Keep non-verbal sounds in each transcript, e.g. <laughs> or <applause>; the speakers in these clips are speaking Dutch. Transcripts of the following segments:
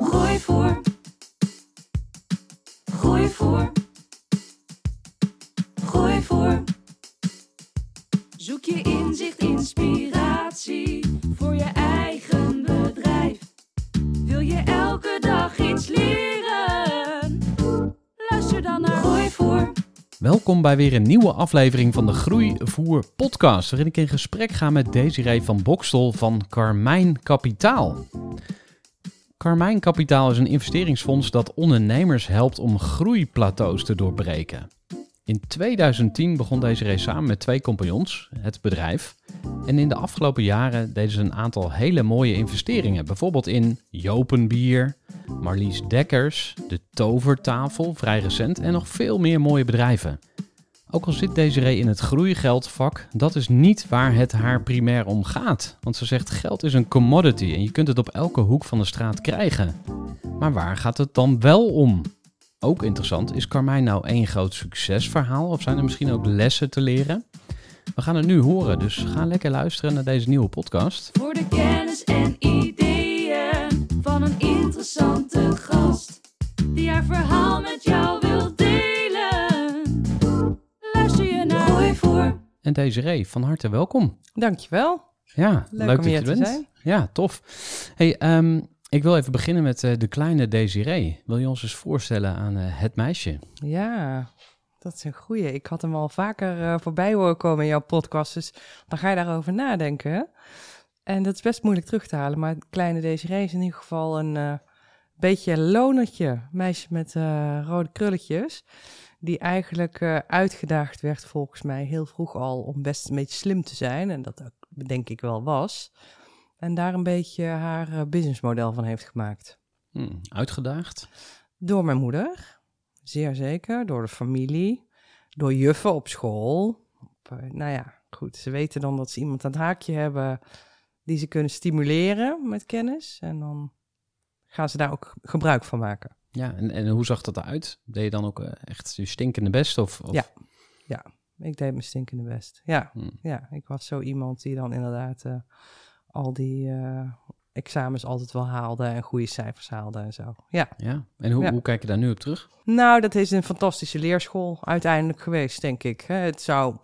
Groeivoer. Groeivoer. Groeivoer. Zoek je inzicht, inspiratie voor je eigen bedrijf. Wil je elke dag iets leren? Luister dan naar Groeivoer. Welkom bij weer een nieuwe aflevering van de Groeivoer podcast, waarin ik in gesprek ga met Desiree van Bokstel van Carmijn Kapitaal. Carmijn Kapitaal is een investeringsfonds dat ondernemers helpt om groeiplateaus te doorbreken. In 2010 begon Desiree samen met twee compagnons het bedrijf. En in de afgelopen jaren deden ze een aantal hele mooie investeringen. Bijvoorbeeld in Jopenbier, Marlies Dekkers, de Tovertafel, vrij recent en nog veel meer mooie bedrijven. Ook al zit Desiree in het groeigeldvak, dat is niet waar het haar primair om gaat. Want ze zegt geld is een commodity en je kunt het op elke hoek van de straat krijgen. Maar waar gaat het dan wel om? Ook interessant, is Carmijn nou één groot succesverhaal of zijn er misschien ook lessen te leren? We gaan het nu horen, dus ga lekker luisteren naar deze nieuwe podcast. Voor de kennis en ideeën van een interessante gast. Die haar verhaal met jou wil. En Desiree, van harte welkom. Dankjewel. Ja, Leuk, leuk, om dat je te bent. zijn. Ja, tof. Hey, ehm, ik wil even beginnen met eh, de kleine Desiree. Wil je ons eens voorstellen aan eh, het meisje? Ja, dat is een goeie. Ik had hem al vaker eh, voorbij horen komen in jouw podcast, dus dan ga je daarover nadenken. En dat is best moeilijk terug te halen, maar kleine Desiree is in ieder geval een beetje een lonertje. Meisje met rode krulletjes, die eigenlijk eh, uitgedaagd werd volgens mij heel vroeg al om best een beetje slim te zijn. En dat ook denk ik wel was. En daar een beetje haar eh, businessmodel van heeft gemaakt. Hm, uitgedaagd? Door mijn moeder, zeer zeker. Door de familie, door juffen op school. Op, eh, nou ja, goed. Ze weten dan dat ze iemand aan het haakje hebben die ze kunnen stimuleren met kennis. En dan gaan ze daar ook gebruik van maken. Ja, en, en hoe zag dat eruit? Deed je dan ook eh, echt je stinkende best? Of, of... Ja. Ik deed mijn stinkende best. Ja, Hm. ja ik was zo iemand die dan inderdaad eh, al die eh, examens altijd wel haalde en goede cijfers haalde en zo. Ja. ja. En hoe, Ja. hoe kijk je daar nu op terug? Nou, dat is een fantastische leerschool uiteindelijk geweest, denk ik. Het zou,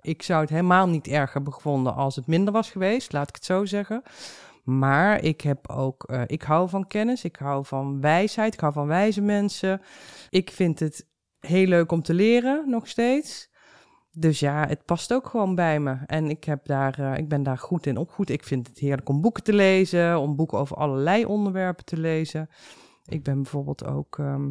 ik zou het helemaal niet erg hebben gevonden als het minder was geweest, laat ik het zo zeggen. Maar ik heb ook, eh, ik hou van kennis, ik hou van wijsheid, ik hou van wijze mensen. Ik vind het heel leuk om te leren, nog steeds. Dus ja, het past ook gewoon bij me. En ik, heb daar, eh, ik ben daar goed in opgevoed. Ik vind het heerlijk om boeken te lezen, om boeken over allerlei onderwerpen te lezen. Ik ben bijvoorbeeld ook ehm,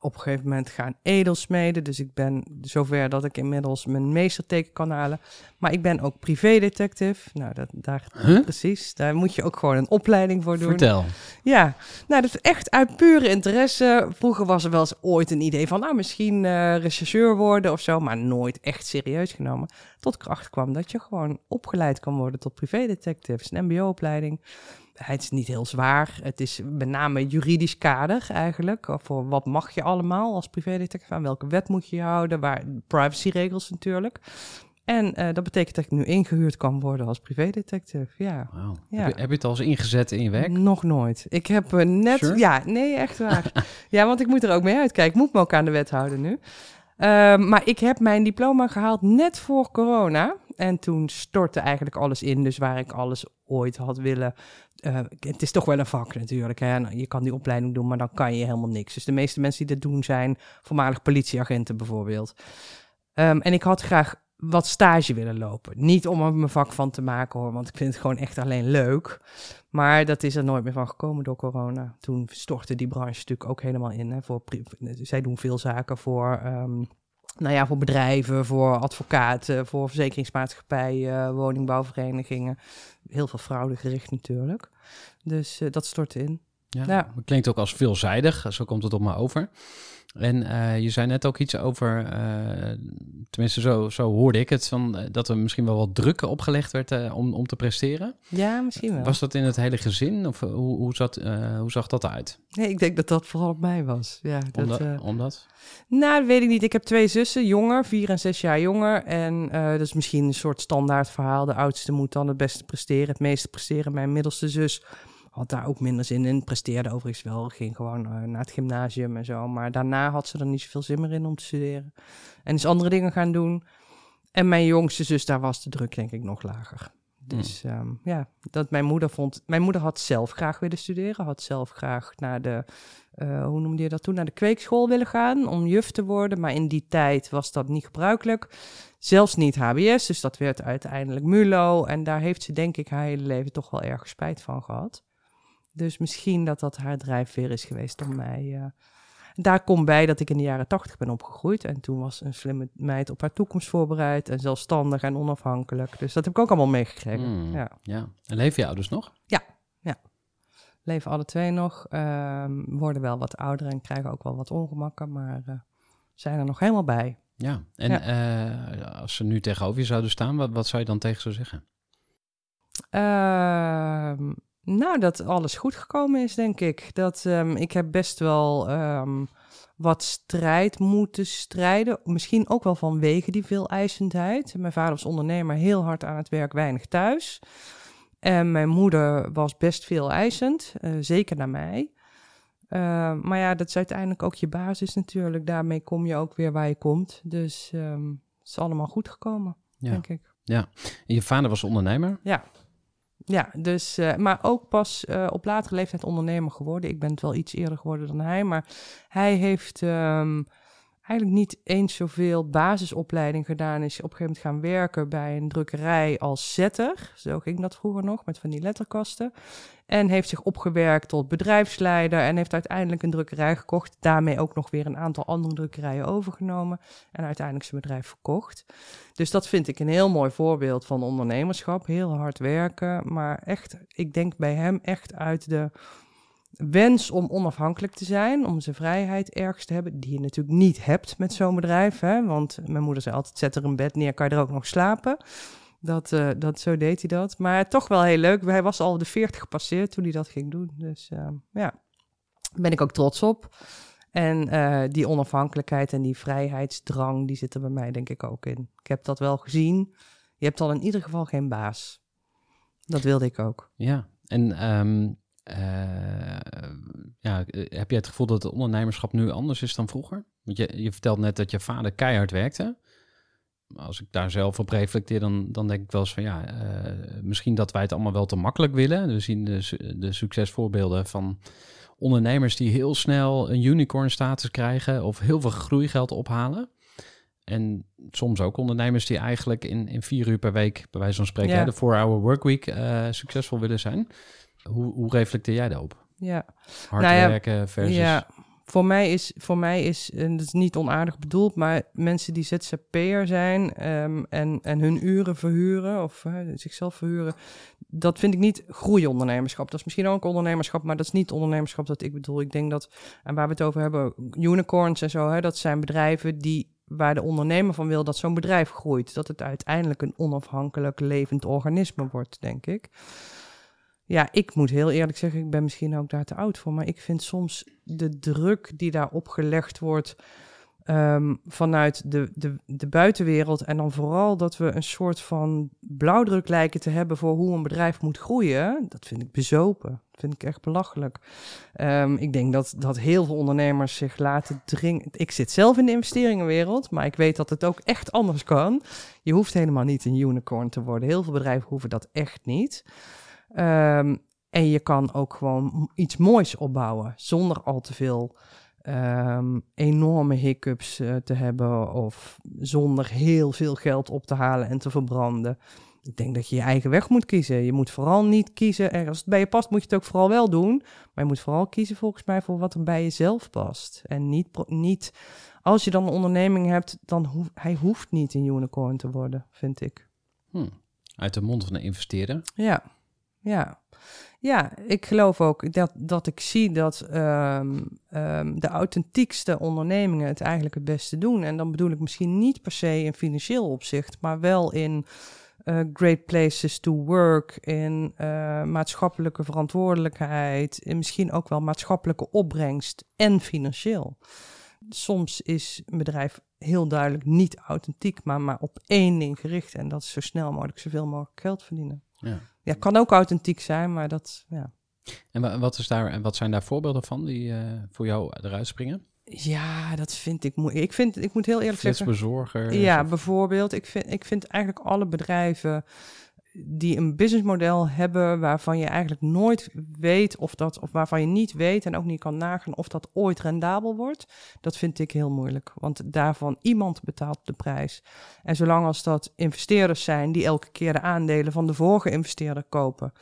op een gegeven moment gaan edelsmeden. Dus ik ben zover dat ik inmiddels mijn meesterteken kan halen. Maar ik ben ook privédetective. Nou, dat, daar, Huh? precies. Daar moet je ook gewoon een opleiding voor doen. Vertel. Ja, nou, dat is echt uit pure interesse. Vroeger was er wel eens ooit een idee van, nou, misschien eh rechercheur worden of zo, maar nooit echt serieus genomen. Tot ik erachter kwam dat je gewoon opgeleid kan worden tot privédetective. Een mbo-opleiding. Het is niet heel zwaar. Het is met name juridisch kader eigenlijk. Of Voor wat mag je allemaal als privédetective? Aan welke wet moet je je houden? Waar, privacyregels natuurlijk. En eh, dat betekent dat ik nu ingehuurd kan worden als privédetective. Ja. Ja. Heb, je, heb je het al eens ingezet in je werk? Nog nooit. Ik heb eh, net... Sure? Ja, nee, echt waar. <laughs> ja, want ik moet er ook mee uitkijken. Ik moet me ook aan de wet houden nu. Ehm, maar ik heb mijn diploma gehaald net voor corona. En toen stortte eigenlijk alles in. Dus waar ik alles ooit had willen. Eh, het is toch wel een vak natuurlijk. Hè? En Je kan die opleiding doen, maar dan kan je helemaal niks. Dus de meeste mensen die dat doen zijn voormalig politieagenten bijvoorbeeld. Ehm, en ik had graag wat stage willen lopen. Niet om er mijn vak van te maken hoor, want ik vind het gewoon echt alleen leuk. Maar dat is er nooit meer van gekomen door corona. Toen stortte die branche natuurlijk ook helemaal in. Hè, voor zij doen veel zaken voor, ehm, nou ja, voor bedrijven, voor advocaten, voor verzekeringsmaatschappijen, woningbouwverenigingen. Heel veel fraudegericht natuurlijk. Dus eh, dat stortte in. Ja, Ja. Het klinkt ook als veelzijdig, zo komt het op me over. En eh, je zei net ook iets over, eh, tenminste zo, zo hoorde ik het, van, eh, dat er misschien wel wat druk opgelegd werd om, om te presteren. Ja, misschien wel. Was dat in het hele gezin of hoe, hoe, zat, hoe zag dat eruit? Nee, ik denk dat dat vooral op mij was. Ja, dat, Omdat? omdat? Nou, dat weet ik niet. Ik heb twee zussen, jonger, vier en zes jaar jonger. En dat is misschien een soort standaard verhaal. De oudste moet dan het beste presteren, het meeste presteren. Mijn middelste zus had daar ook minder zin in. Presteerde overigens wel, ging gewoon eh, naar het gymnasium en zo. Maar daarna had ze er niet zoveel zin meer in om te studeren. En is andere dingen gaan doen. En mijn jongste zus, daar was de druk denk ik nog lager. Dus ehm, ja, dat mijn moeder vond... Mijn moeder had zelf graag willen studeren. Had zelf graag naar de... eh, hoe noemde je dat toen? Naar de kweekschool willen gaan om juf te worden. Maar in die tijd was dat niet gebruikelijk. Zelfs niet HBS, dus dat werd uiteindelijk MULO. En daar heeft ze denk ik haar hele leven toch wel erg spijt van gehad. Dus misschien dat dat haar drijfveer is geweest om mij... eh, daar komt bij dat ik in de jaren tachtig ben opgegroeid. En toen was een slimme meid op haar toekomst voorbereid. En zelfstandig en onafhankelijk. Dus dat heb ik ook allemaal meegekregen. Hmm, Ja. ja. En leven je ouders nog? Leven alle twee nog. ehm, worden wel wat ouder en krijgen ook wel wat ongemakken. Maar eh, zijn er nog helemaal bij. Ja. En Ja. eh, als ze nu tegenover je zouden staan, wat, wat zou je dan tegen ze zeggen? Nou, dat alles goed gekomen is, denk ik. Dat ehm, ik heb best wel ehm, wat strijd moeten strijden. Misschien ook wel vanwege die veel eisendheid. Mijn vader was ondernemer, heel hard aan het werk, weinig thuis. En mijn moeder was best veel eisend, eh, zeker naar mij. Ehm, maar ja, dat is uiteindelijk ook je basis natuurlijk. Daarmee kom je ook weer waar je komt. Dus het is allemaal goed gekomen, Ja. denk ik. En je vader was ondernemer? Ja, ja dus, eh, maar ook pas eh, op latere leeftijd ondernemer geworden. Ik ben het wel iets eerder geworden dan hij, maar hij heeft ehm, eigenlijk niet eens zoveel basisopleiding gedaan. Is op een gegeven moment gaan werken bij een drukkerij als zetter. Zo ging dat vroeger nog, met van die letterkasten. En heeft zich opgewerkt tot bedrijfsleider en heeft uiteindelijk een drukkerij gekocht. Daarmee ook nog weer een aantal andere drukkerijen overgenomen en uiteindelijk zijn bedrijf verkocht. Dus dat vind ik een heel mooi voorbeeld van ondernemerschap. Heel hard werken, maar echt, ik denk bij hem echt uit de wens om onafhankelijk te zijn, om zijn vrijheid ergens te hebben, die je natuurlijk niet hebt met zo'n bedrijf. Hè? Want mijn moeder zei altijd, zet er een bed neer, kan je er ook nog slapen. Dat, eh, dat, zo deed hij dat. Maar toch wel heel leuk. Hij was al de 40 gepasseerd toen hij dat ging doen. Dus eh, ja, daar ben ik ook trots op. En eh, die onafhankelijkheid en die vrijheidsdrang, die zit bij mij denk ik ook in. Ik heb dat wel gezien. Je hebt al in ieder geval geen baas. Dat wilde ik ook. Ja. En ehm, eh, ja, heb jij het gevoel dat het ondernemerschap nu anders is dan vroeger? Want je, je vertelt net dat je vader keihard werkte. Als ik daar zelf op reflecteer, dan, dan denk ik wel eens van ja, eh, misschien dat wij het allemaal wel te makkelijk willen. We zien de, de succesvoorbeelden van ondernemers die heel snel een unicorn status krijgen of heel veel groeigeld ophalen. En soms ook ondernemers die eigenlijk in, in vier uur per week, bij wijze van spreken, Ja. hè, de 4-hour workweek eh, succesvol willen zijn. Hoe, hoe reflecteer jij daarop? Ja. Hard Nou ja, werken versus... Ja, voor mij is, voor mij is, en dat is niet onaardig bedoeld, maar mensen die ZZP'er zijn ehm, en, en hun uren verhuren of zichzelf verhuren, dat vind ik niet groeiondernemerschap. Dat is misschien ook ondernemerschap, maar dat is niet ondernemerschap dat ik bedoel. Ik denk dat, en waar we het over hebben, unicorns en zo, hè, dat zijn bedrijven die waar de ondernemer van wil dat zo'n bedrijf groeit. Dat het uiteindelijk een onafhankelijk levend organisme wordt, denk ik. Ja, ik moet heel eerlijk zeggen, ik ben misschien ook daar te oud voor, maar ik vind soms de druk die daar opgelegd wordt ehm, vanuit de, de, de buitenwereld. En dan vooral dat we een soort van blauwdruk lijken te hebben voor hoe een bedrijf moet groeien. Dat vind ik bezopen. Dat vind ik echt belachelijk. Ehm, ik denk dat, dat heel veel ondernemers zich laten dringen. Ik zit zelf in de investeringenwereld, maar ik weet dat het ook echt anders kan. Je hoeft helemaal niet een unicorn te worden. Heel veel bedrijven hoeven dat echt niet. Ehm, en je kan ook gewoon iets moois opbouwen zonder al te veel ehm, enorme hiccups eh, te hebben of zonder heel veel geld op te halen en te verbranden. Ik denk dat je je eigen weg moet kiezen. Je moet vooral niet kiezen. En als het bij je past, moet je het ook vooral wel doen. Maar je moet vooral kiezen volgens mij voor wat er bij jezelf past. En niet, niet als je dan een onderneming hebt, dan hoeft hij hoeft niet een unicorn te worden, vind ik. Hm. Uit de mond van een investeerder. Ja, ja. Ja, ik geloof ook dat, dat ik zie dat ehm, ehm, de authentiekste ondernemingen het eigenlijk het beste doen. En dan bedoel ik misschien niet per se in financieel opzicht, maar wel in eh, great places to work, in eh, maatschappelijke verantwoordelijkheid, en misschien ook wel maatschappelijke opbrengst en financieel. Soms is een bedrijf heel duidelijk niet authentiek, maar, maar op één ding gericht. En dat is zo snel mogelijk zoveel mogelijk geld verdienen. Ja. Ja, kan ook authentiek zijn, maar dat, ja. En wa- wat, is daar, en wat zijn daar voorbeelden van die eh, voor jou eruit springen? Ja, dat vind ik moeilijk. Ik, vind, ik moet heel eerlijk zeggen... Ja, bijvoorbeeld. Ik vind, ik vind eigenlijk alle bedrijven die een businessmodel hebben waarvan je eigenlijk nooit weet of dat, of waarvan je niet weet en ook niet kan nagaan of dat ooit rendabel wordt, dat vind ik heel moeilijk. Want daarvan iemand betaalt de prijs. En zolang als dat investeerders zijn die elke keer de aandelen van de vorige investeerder kopen,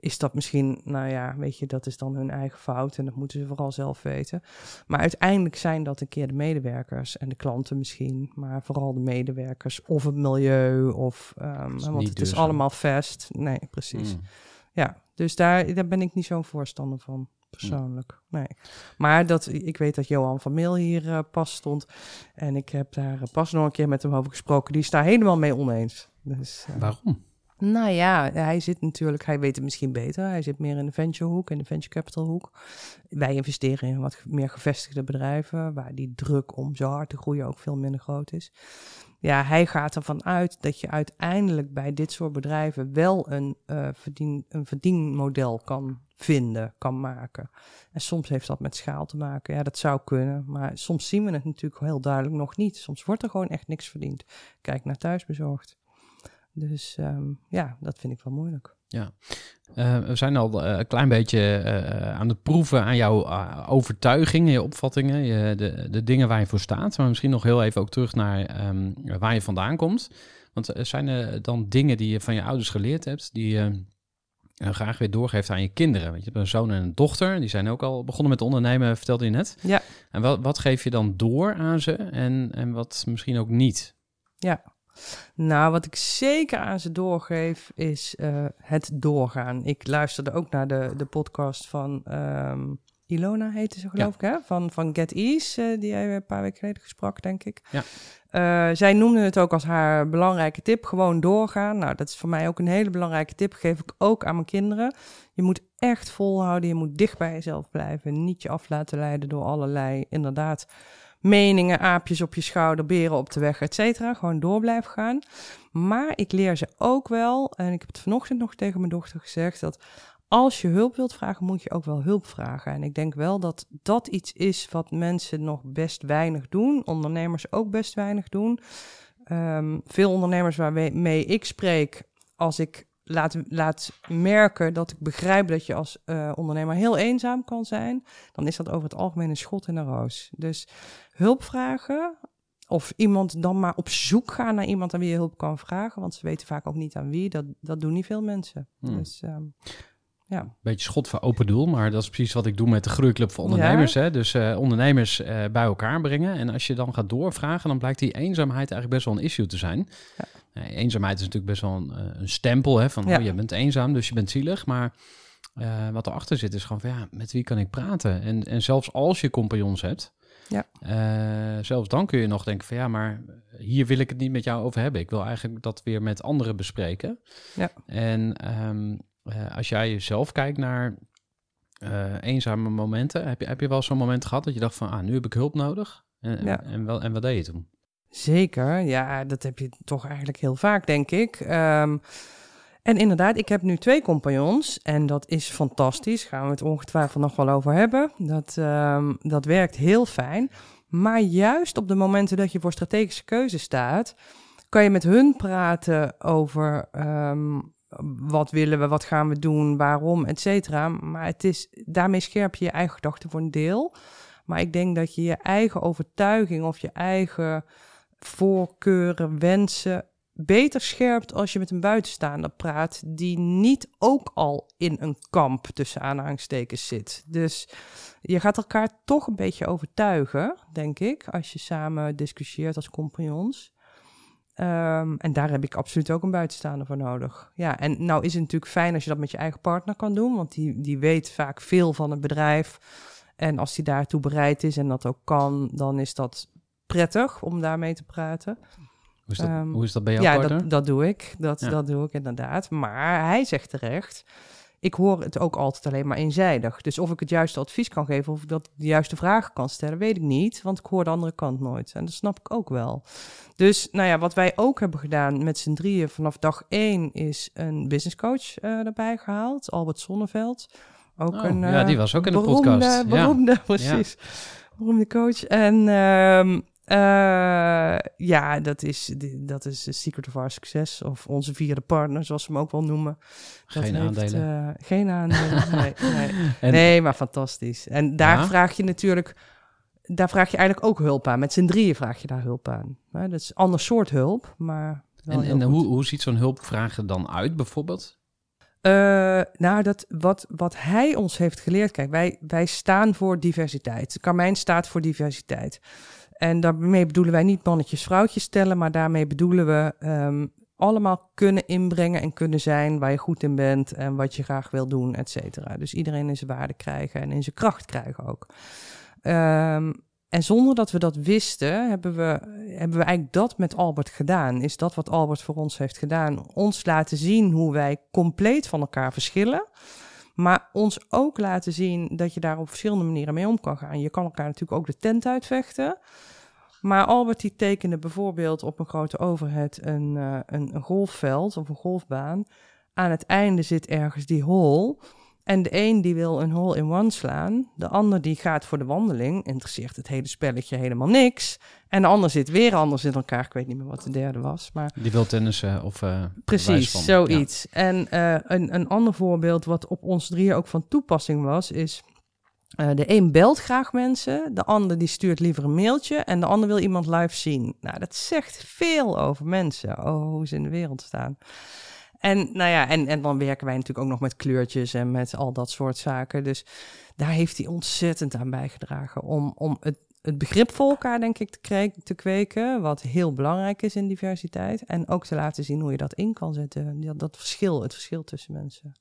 is dat misschien, nou ja, weet je, dat is dan hun eigen fout en dat moeten ze vooral zelf weten. Maar uiteindelijk zijn dat een keer de medewerkers en de klanten misschien, maar vooral de medewerkers of het milieu of, ehm, is want het is allemaal vast. Nee, precies. Hm. Ja, dus daar, daar ben ik niet zo'n voorstander van, persoonlijk. Nee. Maar dat, ik weet dat Johan van Meel hier eh, pas stond en ik heb daar eh, pas nog een keer met hem over gesproken. Die is daar helemaal mee oneens. Dus, eh, Waarom? Nou ja, hij zit natuurlijk, hij weet het misschien beter. Hij zit meer in de venture hoek, in de venture capital hoek. Wij investeren in wat meer gevestigde bedrijven, waar die druk om zo hard te groeien ook veel minder groot is. Ja, hij gaat ervan uit dat je uiteindelijk bij dit soort bedrijven wel een, eh, verdien, een verdienmodel kan vinden, kan maken. En soms heeft dat met schaal te maken. Ja, dat zou kunnen. Maar soms zien we het natuurlijk heel duidelijk nog niet. Soms wordt er gewoon echt niks verdiend. Kijk naar thuisbezorgd. Dus ehm, ja, dat vind ik wel moeilijk. Eh, we zijn al eh, een klein beetje eh, aan het proeven aan jouw eh, overtuigingen, je opvattingen, je, de, de dingen waar je voor staat. Maar misschien nog heel even ook terug naar ehm, waar je vandaan komt. Want zijn er dan dingen die je van je ouders geleerd hebt, die je graag weer doorgeeft aan je kinderen? Want je hebt een zoon en een dochter, die zijn ook al begonnen met ondernemen, vertelde je net. Ja. En wat, wat geef je dan door aan ze en, en wat misschien ook niet? Ja. Nou, wat ik zeker aan ze doorgeef, is eh, het doorgaan. Ik luisterde ook naar de, de podcast van ehm, Ilona, heette ze geloof ik, hè? Van, van Get Ease, eh, die jij een paar weken geleden gesprak, denk ik. Ja. Eh, zij noemde het ook als haar belangrijke tip, gewoon doorgaan. Nou, dat is voor mij ook een hele belangrijke tip, geef ik ook aan mijn kinderen. Je moet echt volhouden, je moet dicht bij jezelf blijven. Niet je af laten leiden door allerlei, inderdaad, meningen, aapjes op je schouder, beren op de weg, et cetera. Gewoon door blijven gaan. Maar ik leer ze ook wel, en ik heb het vanochtend nog tegen mijn dochter gezegd, dat als je hulp wilt vragen, moet je ook wel hulp vragen. En ik denk wel dat dat iets is wat mensen nog best weinig doen, ondernemers ook best weinig doen. Ehm, veel ondernemers waarmee ik spreek, als ik laat, laat merken dat ik begrijp dat je als eh, ondernemer heel eenzaam kan zijn, dan is dat over het algemeen een schot in een roos. Dus hulp vragen, of iemand dan maar op zoek gaan naar iemand aan wie je hulp kan vragen, want ze weten vaak ook niet aan wie. Dat, dat doen niet veel mensen. Hmm. Dus ehm, ja. Beetje schot voor open doel, maar dat is precies wat ik doe met de Groeiclub voor Ondernemers. Hè? Dus eh, ondernemers eh, bij elkaar brengen. En als je dan gaat doorvragen, dan blijkt die eenzaamheid eigenlijk best wel een issue te zijn. Ja. Eh, eenzaamheid is natuurlijk best wel een, eh, een stempel hè, van Ja. oh, je bent eenzaam, dus je bent zielig. Maar eh, wat erachter zit is gewoon van ja, met wie kan ik praten? En, en zelfs als je compagnons hebt, Ja. zelfs dan kun je nog denken van ja, maar hier wil ik het niet met jou over hebben. Ik wil eigenlijk dat weer met anderen bespreken. Ja. En ehm, eh, als jij jezelf kijkt naar eenzame momenten, heb je, heb je wel zo'n moment gehad dat je dacht van, ah, nu heb ik hulp nodig? En, Ja. en, wel, en wat deed je toen? Zeker, ja, dat heb je toch eigenlijk heel vaak, denk ik. Ehm, en inderdaad, ik heb nu twee compagnons en dat is fantastisch. Gaan we het ongetwijfeld nog wel over hebben. Dat, ehm, dat werkt heel fijn. Maar juist op de momenten dat je voor strategische keuze staat, kan je met hun praten over ehm, wat willen we, wat gaan we doen, waarom, et cetera. Maar het is, daarmee scherp je je eigen gedachten voor een deel. Maar ik denk dat je je eigen overtuiging of je eigen voorkeuren, wensen beter scherpt als je met een buitenstaander praat die niet ook al in een kamp tussen aanhalingstekens zit. Dus je gaat elkaar toch een beetje overtuigen, denk ik, als je samen discussieert als compagnons. Ehm, en daar heb ik absoluut ook een buitenstaander voor nodig. Ja, en nou is het natuurlijk fijn als je dat met je eigen partner kan doen, want die, die weet vaak veel van het bedrijf. En als die daartoe bereid is en dat ook kan, dan is dat prettig om daarmee te praten. Hoe is dat, Ehm, hoe is dat bij jouw ja, partner? dat, dat doe ik. Dat, Ja. dat doe ik inderdaad. Maar hij zegt terecht, ik hoor het ook altijd alleen maar eenzijdig. Dus of ik het juiste advies kan geven of ik dat de juiste vragen kan stellen, weet ik niet. Want ik hoor de andere kant nooit. En dat snap ik ook wel. Dus nou ja, wat wij ook hebben gedaan met z'n drieën vanaf dag één is een business coach eh, erbij gehaald. Albert Sonneveld. Ook Oh, een, ja, eh, die was ook in de beroemde, podcast. Ja. Beroemde, <laughs> precies. Beroemde coach. En ehm, eh, ja, dat is, dat is de secret of our success. Of onze vierde partner, zoals ze hem ook wel noemen. Dat Geen aandelen. eh, geen aandelen, <laughs> nee. nee. En- nee, maar fantastisch. En daar Ja? vraag je natuurlijk... Daar vraag je eigenlijk ook hulp aan. Met z'n drieën vraag je daar hulp aan. Dat is een ander soort hulp, maar En, en hoe, hoe ziet zo'n hulpvraag er dan uit, bijvoorbeeld? Eh, nou, dat, wat, wat hij ons heeft geleerd. Kijk, wij, wij staan voor diversiteit. Carmijn staat voor diversiteit. En daarmee bedoelen wij niet mannetjes, vrouwtjes stellen, maar daarmee bedoelen we ehm, allemaal kunnen inbrengen en kunnen zijn waar je goed in bent en wat je graag wil doen, et cetera. Dus iedereen in zijn waarde krijgen en in zijn kracht krijgen ook. Ehm, en zonder dat we dat wisten, hebben we, hebben we eigenlijk dat met Albert gedaan. Is dat wat Albert voor ons heeft gedaan? Ons laten zien hoe wij compleet van elkaar verschillen. Maar ons ook laten zien dat je daar op verschillende manieren mee om kan gaan. Je kan elkaar natuurlijk ook de tent uitvechten. Maar Albert die tekende bijvoorbeeld op een grote overhead een, eh, een, een golfveld of een golfbaan. Aan het einde zit ergens die hole. En de een die wil een hole in one slaan. De ander die gaat voor de wandeling. Interesseert het hele spelletje helemaal niks. En de ander zit weer anders in elkaar. Ik weet niet meer wat de derde was. Maar Die wil tennissen of eh Precies, zoiets. En eh, een, een ander voorbeeld wat op ons drieën ook van toepassing was, is eh, de een belt graag mensen, de ander die stuurt liever een mailtje en de ander wil iemand live zien. Nou, dat zegt veel over mensen, oh, hoe ze in de wereld staan. En nou ja, en, en dan werken wij natuurlijk ook nog met kleurtjes en met al dat soort zaken. Dus daar heeft hij ontzettend aan bijgedragen om, om het, het begrip voor elkaar, denk ik, te, te kweken. Wat heel belangrijk is in diversiteit. En ook te laten zien hoe je dat in kan zetten. Dat, dat verschil, het verschil tussen mensen.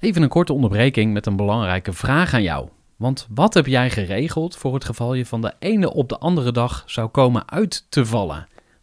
Even een korte onderbreking met een belangrijke vraag aan jou. Want wat heb jij geregeld voor het geval je van de ene op de andere dag zou komen uit te vallen?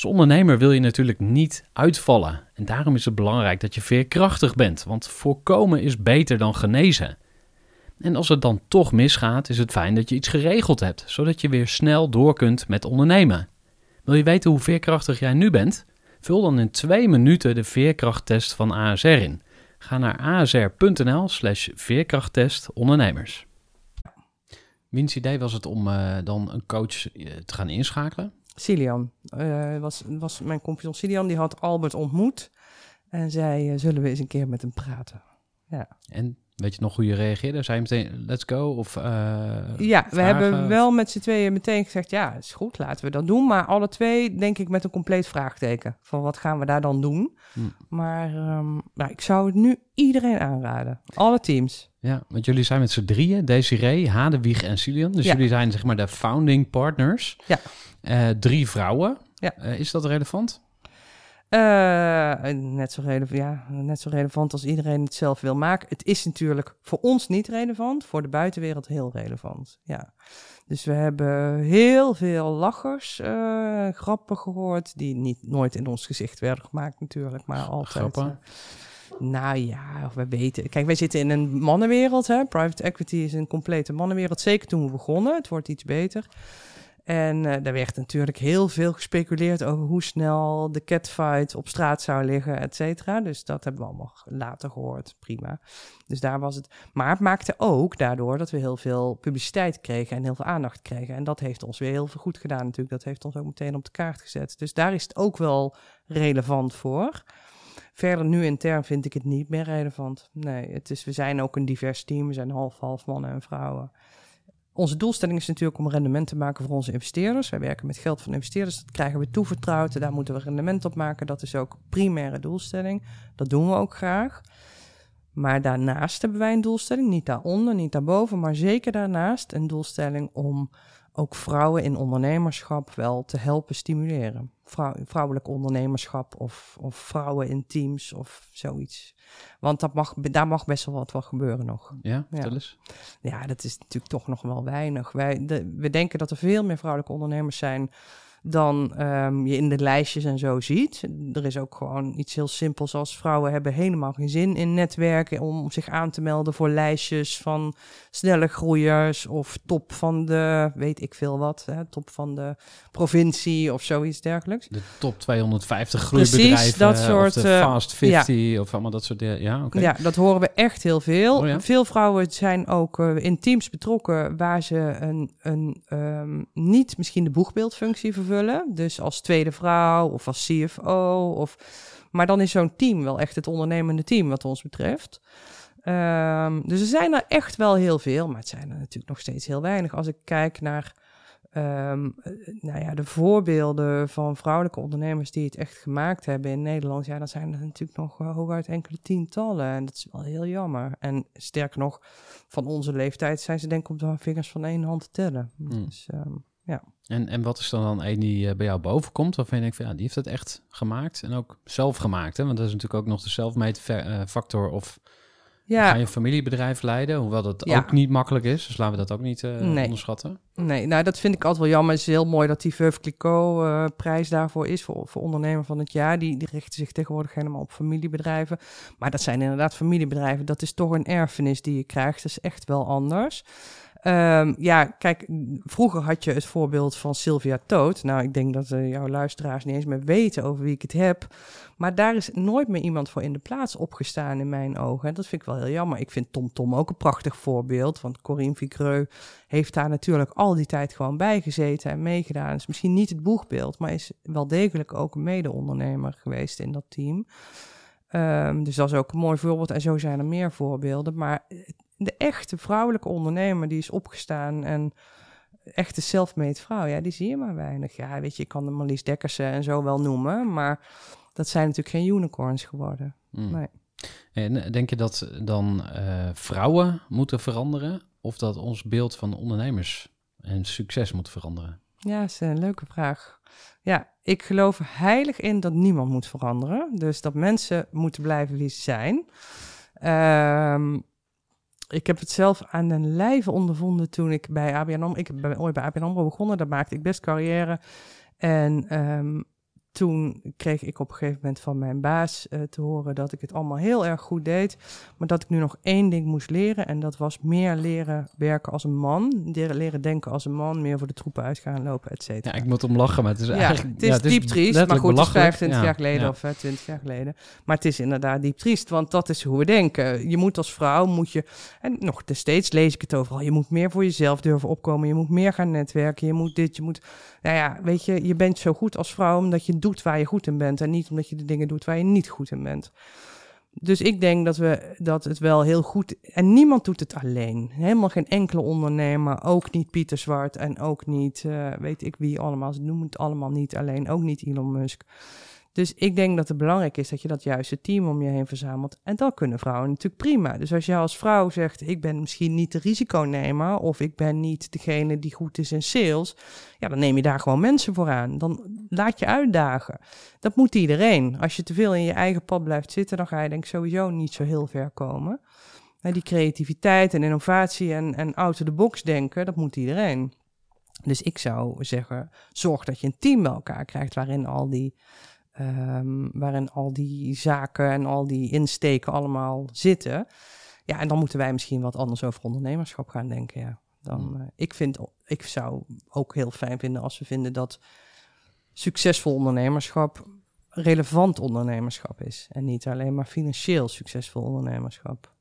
Als ondernemer wil je natuurlijk niet uitvallen. En daarom is het belangrijk dat je veerkrachtig bent, want voorkomen is beter dan genezen. En als het dan toch misgaat, is het fijn dat je iets geregeld hebt, zodat je weer snel door kunt met ondernemen. Wil je weten hoe veerkrachtig jij nu bent? Vul dan in twee minuten de veerkrachttest van ASR in. Ga naar asr.nl slash veerkrachttest ondernemers. Wiens idee was het om eh, dan een coach eh, te gaan inschakelen? Silian eh, was, was mijn compagnon Silian, die had Albert ontmoet. En zei, eh, zullen we eens een keer met hem praten? En weet je nog hoe je reageerde? Zei je meteen, let's go? Of, eh, Ja, we hebben wel met z'n tweeën meteen gezegd, ja, is goed, laten we dat doen. Maar alle twee, denk ik, met een compleet vraagteken. Van wat gaan we daar dan doen? Hm. Maar ehm, nou, ik zou het nu iedereen aanraden. Alle teams. Ja, want jullie zijn met z'n drieën, Desiree, Hadewieg en Silian. Dus Ja. jullie zijn zeg maar de founding partners. Ja. Eh, drie vrouwen. Ja. Eh, is dat relevant? Eh, net, zo relevant, ja, net zo relevant als iedereen het zelf wil maken. Het is natuurlijk voor ons niet relevant, voor de buitenwereld heel relevant. Ja. Dus we hebben heel veel lachers, grappen gehoord, die niet nooit in ons gezicht werden gemaakt natuurlijk, maar altijd. Grappen? nou ja, we weten. Kijk, wij zitten in een mannenwereld. Hè? Private equity is een complete mannenwereld. Zeker toen we begonnen. Het wordt iets beter. En eh daar werd natuurlijk heel veel gespeculeerd over hoe snel de catfight op straat zou liggen, et cetera. Dus dat hebben we allemaal later gehoord. Prima. Dus daar was het. Maar het maakte ook daardoor dat we heel veel publiciteit kregen en heel veel aandacht kregen. En dat heeft ons weer heel veel goed gedaan natuurlijk. Dat heeft ons ook meteen op de kaart gezet. Dus daar is het ook wel relevant voor. Verder nu intern vind ik het niet meer relevant. Nee, het is, we zijn ook een divers team. We zijn half-half mannen en vrouwen. Onze doelstelling is natuurlijk om rendement te maken voor onze investeerders. Wij werken met geld van investeerders. Dat krijgen we toevertrouwd. Daar moeten we rendement op maken. Dat is ook primaire doelstelling. Dat doen we ook graag. Maar daarnaast hebben wij een doelstelling. Niet daaronder, niet daarboven. Maar zeker daarnaast een doelstelling om ook vrouwen in ondernemerschap wel te helpen stimuleren. Vrou- vrouwelijk ondernemerschap of, of vrouwen in teams of zoiets. Want dat mag, daar mag best wel wat van gebeuren nog. Ja, Ja. eens. Ja, dat is natuurlijk toch nog wel weinig. Wij, de, we denken dat er veel meer vrouwelijke ondernemers zijn dan ehm, je in de lijstjes en zo ziet. Er is ook gewoon iets heel simpels als vrouwen hebben helemaal geen zin in netwerken om zich aan te melden voor lijstjes van snelle groeiers of top van de, weet ik veel wat, hè, top van de provincie of zoiets dergelijks. De top 250 Precies, groeibedrijven. dat of soort, de eh, Fast 50 of allemaal dat soort dingen. Ja, oké. Ja, dat horen we echt heel veel. Oh ja? Veel vrouwen zijn ook eh, in teams betrokken waar ze een, een, ehm, niet misschien de boegbeeldfunctie vervullen. Dus als tweede vrouw of als CFO. Of, maar dan is zo'n team wel echt het ondernemende team wat ons betreft. Ehm, dus er zijn er echt wel heel veel, maar het zijn er natuurlijk nog steeds heel weinig. Als ik kijk naar ehm, eh, nou ja, de voorbeelden van vrouwelijke ondernemers die het echt gemaakt hebben in Nederland, ja, dan zijn er natuurlijk nog eh, hooguit enkele tientallen. En dat is wel heel jammer. En sterker nog, van onze leeftijd zijn ze denk ik op de vingers van één hand te tellen. Hmm. Dus, ehm, En, en wat is dan dan een die eh, bij jou boven komt, waarvan je denkt van ja, die heeft het echt gemaakt en ook zelf gemaakt, hè? Want dat is natuurlijk ook nog de self-made fa- eh, factor of ja, ga je een familiebedrijf leiden, hoewel dat Ja. ook niet makkelijk is, dus laten we dat ook niet eh, Nee. onderschatten. Nee, nou dat vind ik altijd wel jammer. Het is heel mooi dat die Veuve Clicquot prijs daarvoor is voor, voor ondernemer van het jaar. Die, die richten zich tegenwoordig helemaal op familiebedrijven. Maar dat zijn inderdaad familiebedrijven. Dat is toch een erfenis die je krijgt. Dat is echt wel anders. Ehm, ja, kijk, vroeger had je het voorbeeld van Sylvia Toot. Nou, ik denk dat eh, jouw luisteraars niet eens meer weten over wie ik het heb. Maar daar is nooit meer iemand voor in de plaats opgestaan in mijn ogen. En dat vind ik wel heel jammer. Ik vind Tom Tom ook een prachtig voorbeeld. Want Corinne Vigreux heeft daar natuurlijk al die tijd gewoon bij gezeten en meegedaan. Is misschien niet het boegbeeld, maar is wel degelijk ook een mede-ondernemer geweest in dat team. Ehm, dus dat is ook een mooi voorbeeld. En zo zijn er meer voorbeelden. Maar de echte vrouwelijke ondernemer die is opgestaan en echte self-made vrouw, ja, die zie je maar weinig. Ja, weet je, ik kan de Marlies Dekkersen en zo wel noemen, maar dat zijn natuurlijk geen unicorns geworden. Hmm. Nee. En eh, denk je dat dan eh, vrouwen moeten veranderen of dat ons beeld van ondernemers en succes moet veranderen? Ja, dat is een leuke vraag. Ja, ik geloof heilig in dat niemand moet veranderen. Dus dat mensen moeten blijven wie ze zijn. Ehm, ik heb het zelf aan de lijve ondervonden toen ik bij ABN AMRO... Ik ben ooit bij ABN AMRO begonnen, daar maakte ik best carrière. En ehm, toen kreeg ik op een gegeven moment van mijn baas eh, te horen dat ik het allemaal heel erg goed deed. Maar dat ik nu nog één ding moest leren. En dat was meer leren werken als een man. Leren, leren denken als een man. Meer voor de troepen uitgaan, lopen, et cetera. Ja, ik moet om lachen, maar het is Ja, eigenlijk... het is ja, diep triest, maar goed, het is belachelijk. 25 Ja, jaar geleden of eh, 20 jaar geleden. Maar het is inderdaad diep triest, want dat is hoe we denken. Je moet als vrouw, moet je, en nog steeds lees ik het overal, je moet meer voor jezelf durven opkomen, je moet meer gaan netwerken, je moet dit, je moet, nou ja, weet je, je bent zo goed als vrouw omdat je doet waar je goed in bent en niet omdat je de dingen doet waar je niet goed in bent. Dus ik denk dat, we, dat het wel heel goed... En niemand doet het alleen. Helemaal geen enkele ondernemer. Ook niet Pieter Zwart en ook niet... eh, weet ik wie allemaal. Ze noemen het allemaal niet alleen. Ook niet Elon Musk. Dus ik denk dat het belangrijk is dat je dat juiste team om je heen verzamelt. En dat kunnen vrouwen natuurlijk prima. Dus als je als vrouw zegt, ik ben misschien niet de risiconemer... of ik ben niet degene die goed is in sales... ja, dan neem je daar gewoon mensen voor aan. Dan, laat je uitdagen. Dat moet iedereen. Als je te veel in je eigen pad blijft zitten, dan ga je denk ik sowieso niet zo heel ver komen. Die creativiteit en innovatie en, en out of the box denken, dat moet iedereen. Dus ik zou zeggen, zorg dat je een team bij elkaar krijgt waarin al die, ehm, waarin al die zaken en al die insteken allemaal zitten. Ja, en dan moeten wij misschien wat anders over ondernemerschap gaan denken. Ja. Dan, Hmm. eh, ik, vind, ik zou ook heel fijn vinden als we vinden dat succesvol ondernemerschap relevant ondernemerschap is. En niet alleen maar financieel succesvol ondernemerschap.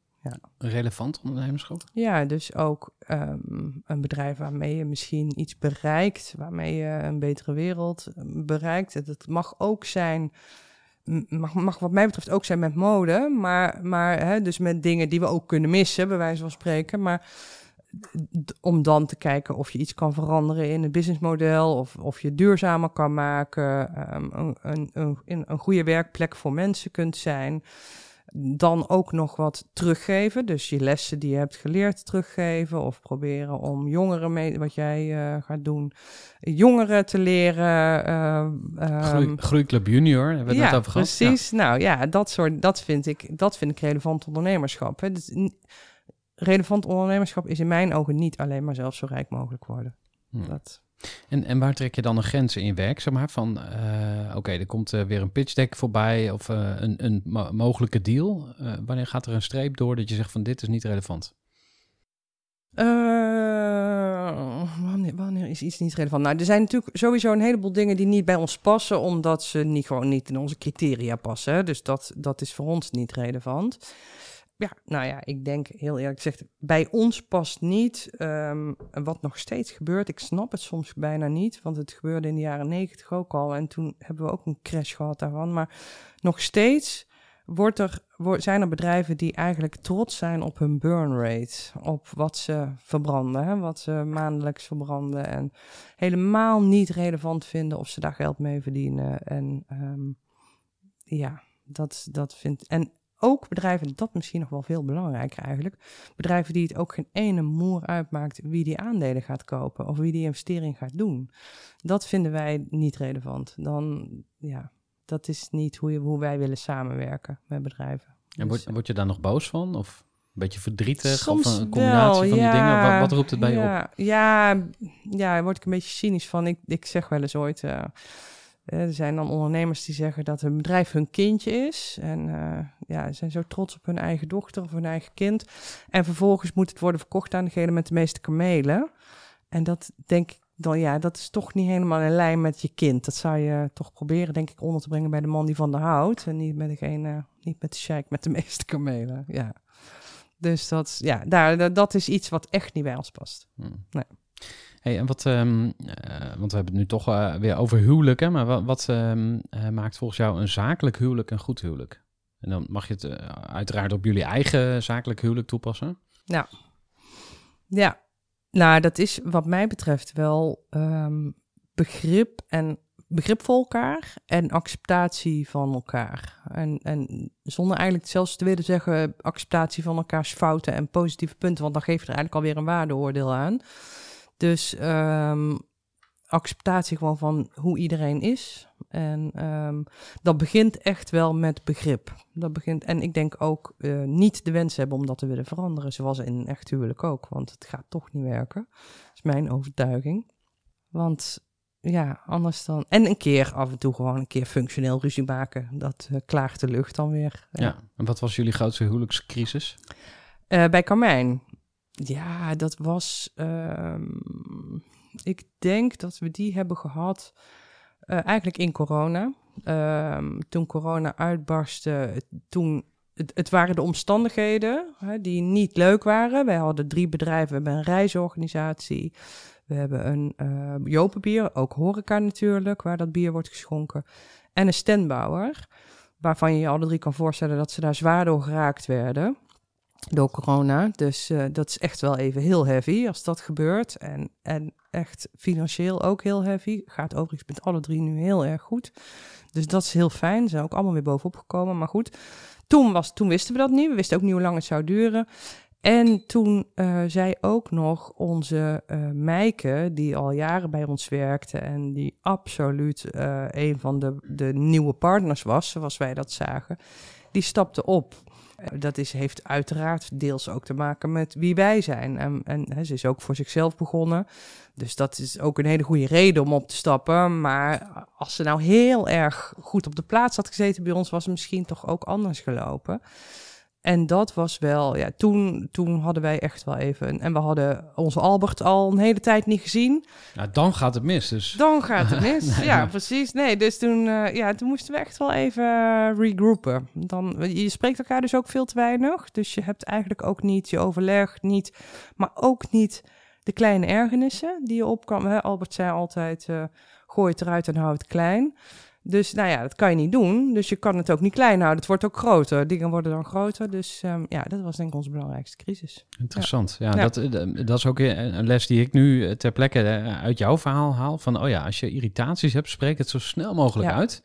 Relevant ondernemerschap? Ja, dus ook ehm, een bedrijf waarmee je misschien iets bereikt, waarmee je een betere wereld eh, bereikt. Het, mag ook zijn, mag, mag wat mij betreft ook zijn met mode, maar, maar hè, dus met dingen die we ook kunnen missen, bij wijze van spreken. Maar om dan te kijken of je iets kan veranderen in het businessmodel, of, of je duurzamer kan maken, ehm, een, een, een, een, een goede werkplek voor mensen kunt zijn. Dan ook nog wat teruggeven. Dus je lessen die je hebt geleerd teruggeven. Of proberen om jongeren mee, wat jij eh, gaat doen, jongeren te leren. ehm, Groei, Groeiclub Junior, hebben we ja, net over gehad? precies. Nou ja, dat soort, dat vind ik, dat vind ik relevant ondernemerschap. Hè. Dus, relevant ondernemerschap is in mijn ogen niet alleen maar zelf zo rijk mogelijk worden. Ja. Hm. Dat, En, en waar trek je dan een grens in werk, zeg maar? Van, eh, oké, er komt eh, weer een pitch deck voorbij of eh, een, een mo- mogelijke deal. Wanneer gaat er een streep door dat je zegt van dit is niet relevant? Wanneer, wanneer is iets niet relevant? Nou, er zijn natuurlijk sowieso een heleboel dingen die niet bij ons passen, omdat ze niet, gewoon niet in onze criteria passen. Dus dat, dat is voor ons niet relevant. Ja, nou ja, ik denk heel eerlijk gezegd, bij ons past niet ehm, wat nog steeds gebeurt. Ik snap het soms bijna niet, want het gebeurde in de jaren negentig ook al. En toen hebben we ook een crash gehad daarvan. Maar nog steeds wordt er, zijn er bedrijven die eigenlijk trots zijn op hun burn rate. Op wat ze verbranden, wat ze maandelijks verbranden. En helemaal niet relevant vinden of ze daar geld mee verdienen. En ehm, ja, dat, dat vindt. En ook bedrijven, dat misschien nog wel veel belangrijker eigenlijk. Bedrijven die het ook geen ene moer uitmaakt wie die aandelen gaat kopen of wie die investering gaat doen. Dat vinden wij niet relevant. Dan, ja, dat is niet hoe, je, hoe wij willen samenwerken met bedrijven. En word, Dus, word je daar nog boos van? Of een beetje verdrietig? Soms of een combinatie wel, van die ja. dingen? Wat, wat roept het bij je op? ja, Ja, ja, daar word ik een beetje cynisch van. Ik, ik zeg wel eens ooit... eh, er zijn dan ondernemers die zeggen dat hun bedrijf hun kindje is. En eh, ja, ze zijn zo trots op hun eigen dochter of hun eigen kind. En vervolgens moet het worden verkocht aan degene met de meeste kamelen. En dat denk ik dan, ja, dat is toch niet helemaal in lijn met je kind. Dat zou je toch proberen, denk ik, onder te brengen bij de man die van de houdt. En niet met degene, niet met de sheik met de <laughs> meeste kamelen. Ja. Dus dat, ja, daar, dat- dat is iets wat echt niet bij ons past. Hmm. Nee. Hey, en wat, eh, want we hebben het nu toch eh, weer over huwelijk, hè? maar wat, wat ehm, eh, maakt volgens jou een zakelijk huwelijk een goed huwelijk? En dan mag je het uiteraard op jullie eigen zakelijk huwelijk toepassen. Ja, nou, dat is wat mij betreft wel ehm, begrip en begrip voor elkaar en acceptatie van elkaar. En, en zonder eigenlijk zelfs te willen zeggen acceptatie van elkaars fouten en positieve punten, want dan geef je er eigenlijk alweer een waardeoordeel aan. Dus ehm, acceptatie gewoon van hoe iedereen is. En ehm, dat begint echt wel met begrip. Dat begint, en ik denk ook eh, niet de wens hebben om dat te willen veranderen, zoals in een echt huwelijk ook, want het gaat toch niet werken. Dat is mijn overtuiging. Want ja, anders dan. En een keer af en toe gewoon een keer functioneel ruzie maken. Dat klaagt de lucht dan weer. Ja. En wat was jullie grootste huwelijkscrisis? Eh, bij Carmijn. Ja, dat was. ehm, ik denk dat we die hebben gehad. eh, eigenlijk in corona. Ehm, toen corona uitbarstte, toen. Het, het waren de omstandigheden hè, die niet leuk waren. Wij hadden drie bedrijven. We hebben een reisorganisatie. We hebben een eh Jopenbier, ook horeca natuurlijk, waar dat bier wordt geschonken. En een standbouwer, waarvan je je alle drie kan voorstellen dat ze daar zwaar door geraakt werden door corona. Dus eh, dat is echt wel even heel heavy als dat gebeurt. En, en echt financieel ook heel heavy. Gaat overigens met alle drie nu heel erg goed. Dus dat is heel fijn. Ze zijn ook allemaal weer bovenop gekomen. Maar goed, toen, was, toen wisten we dat niet. We wisten ook niet hoe lang het zou duren. En toen uh, zei ook nog onze uh, Meike, die al jaren bij ons werkte en die absoluut een van de, de nieuwe partners was, zoals wij dat zagen, die stapte op. Dat is, heeft uiteraard deels ook te maken met wie wij zijn. En, en ze is ook voor zichzelf begonnen. Dus dat is ook een hele goede reden om op te stappen. Maar als ze nou heel erg goed op de plaats had gezeten bij ons, was het misschien toch ook anders gelopen. En dat was wel, ja, toen, toen hadden wij echt wel even. En we hadden onze Albert al een hele tijd niet gezien. Nou, dan gaat het mis. Dus. Dan gaat het mis. <laughs> nee, ja, precies. Nee, dus toen, uh, ja, toen moesten we echt wel even regroupen. Dan, je spreekt elkaar dus ook veel te weinig. Dus je hebt eigenlijk ook niet je overleg, niet, maar ook niet de kleine ergernissen die je opkwam. Albert zei altijd: uh, gooi het eruit en hou het klein. Dus nou ja, dat kan je niet doen. Dus je kan het ook niet klein houden. Het wordt ook groter. Dingen worden dan groter. Dus um, ja, dat was denk ik onze belangrijkste crisis. Interessant. Ja, ja, Dat, eh, dat is ook een les die ik nu eh, ter plekke eh, uit jouw verhaal haal. Van, oh ja, als je irritaties hebt, spreek het zo snel mogelijk uit.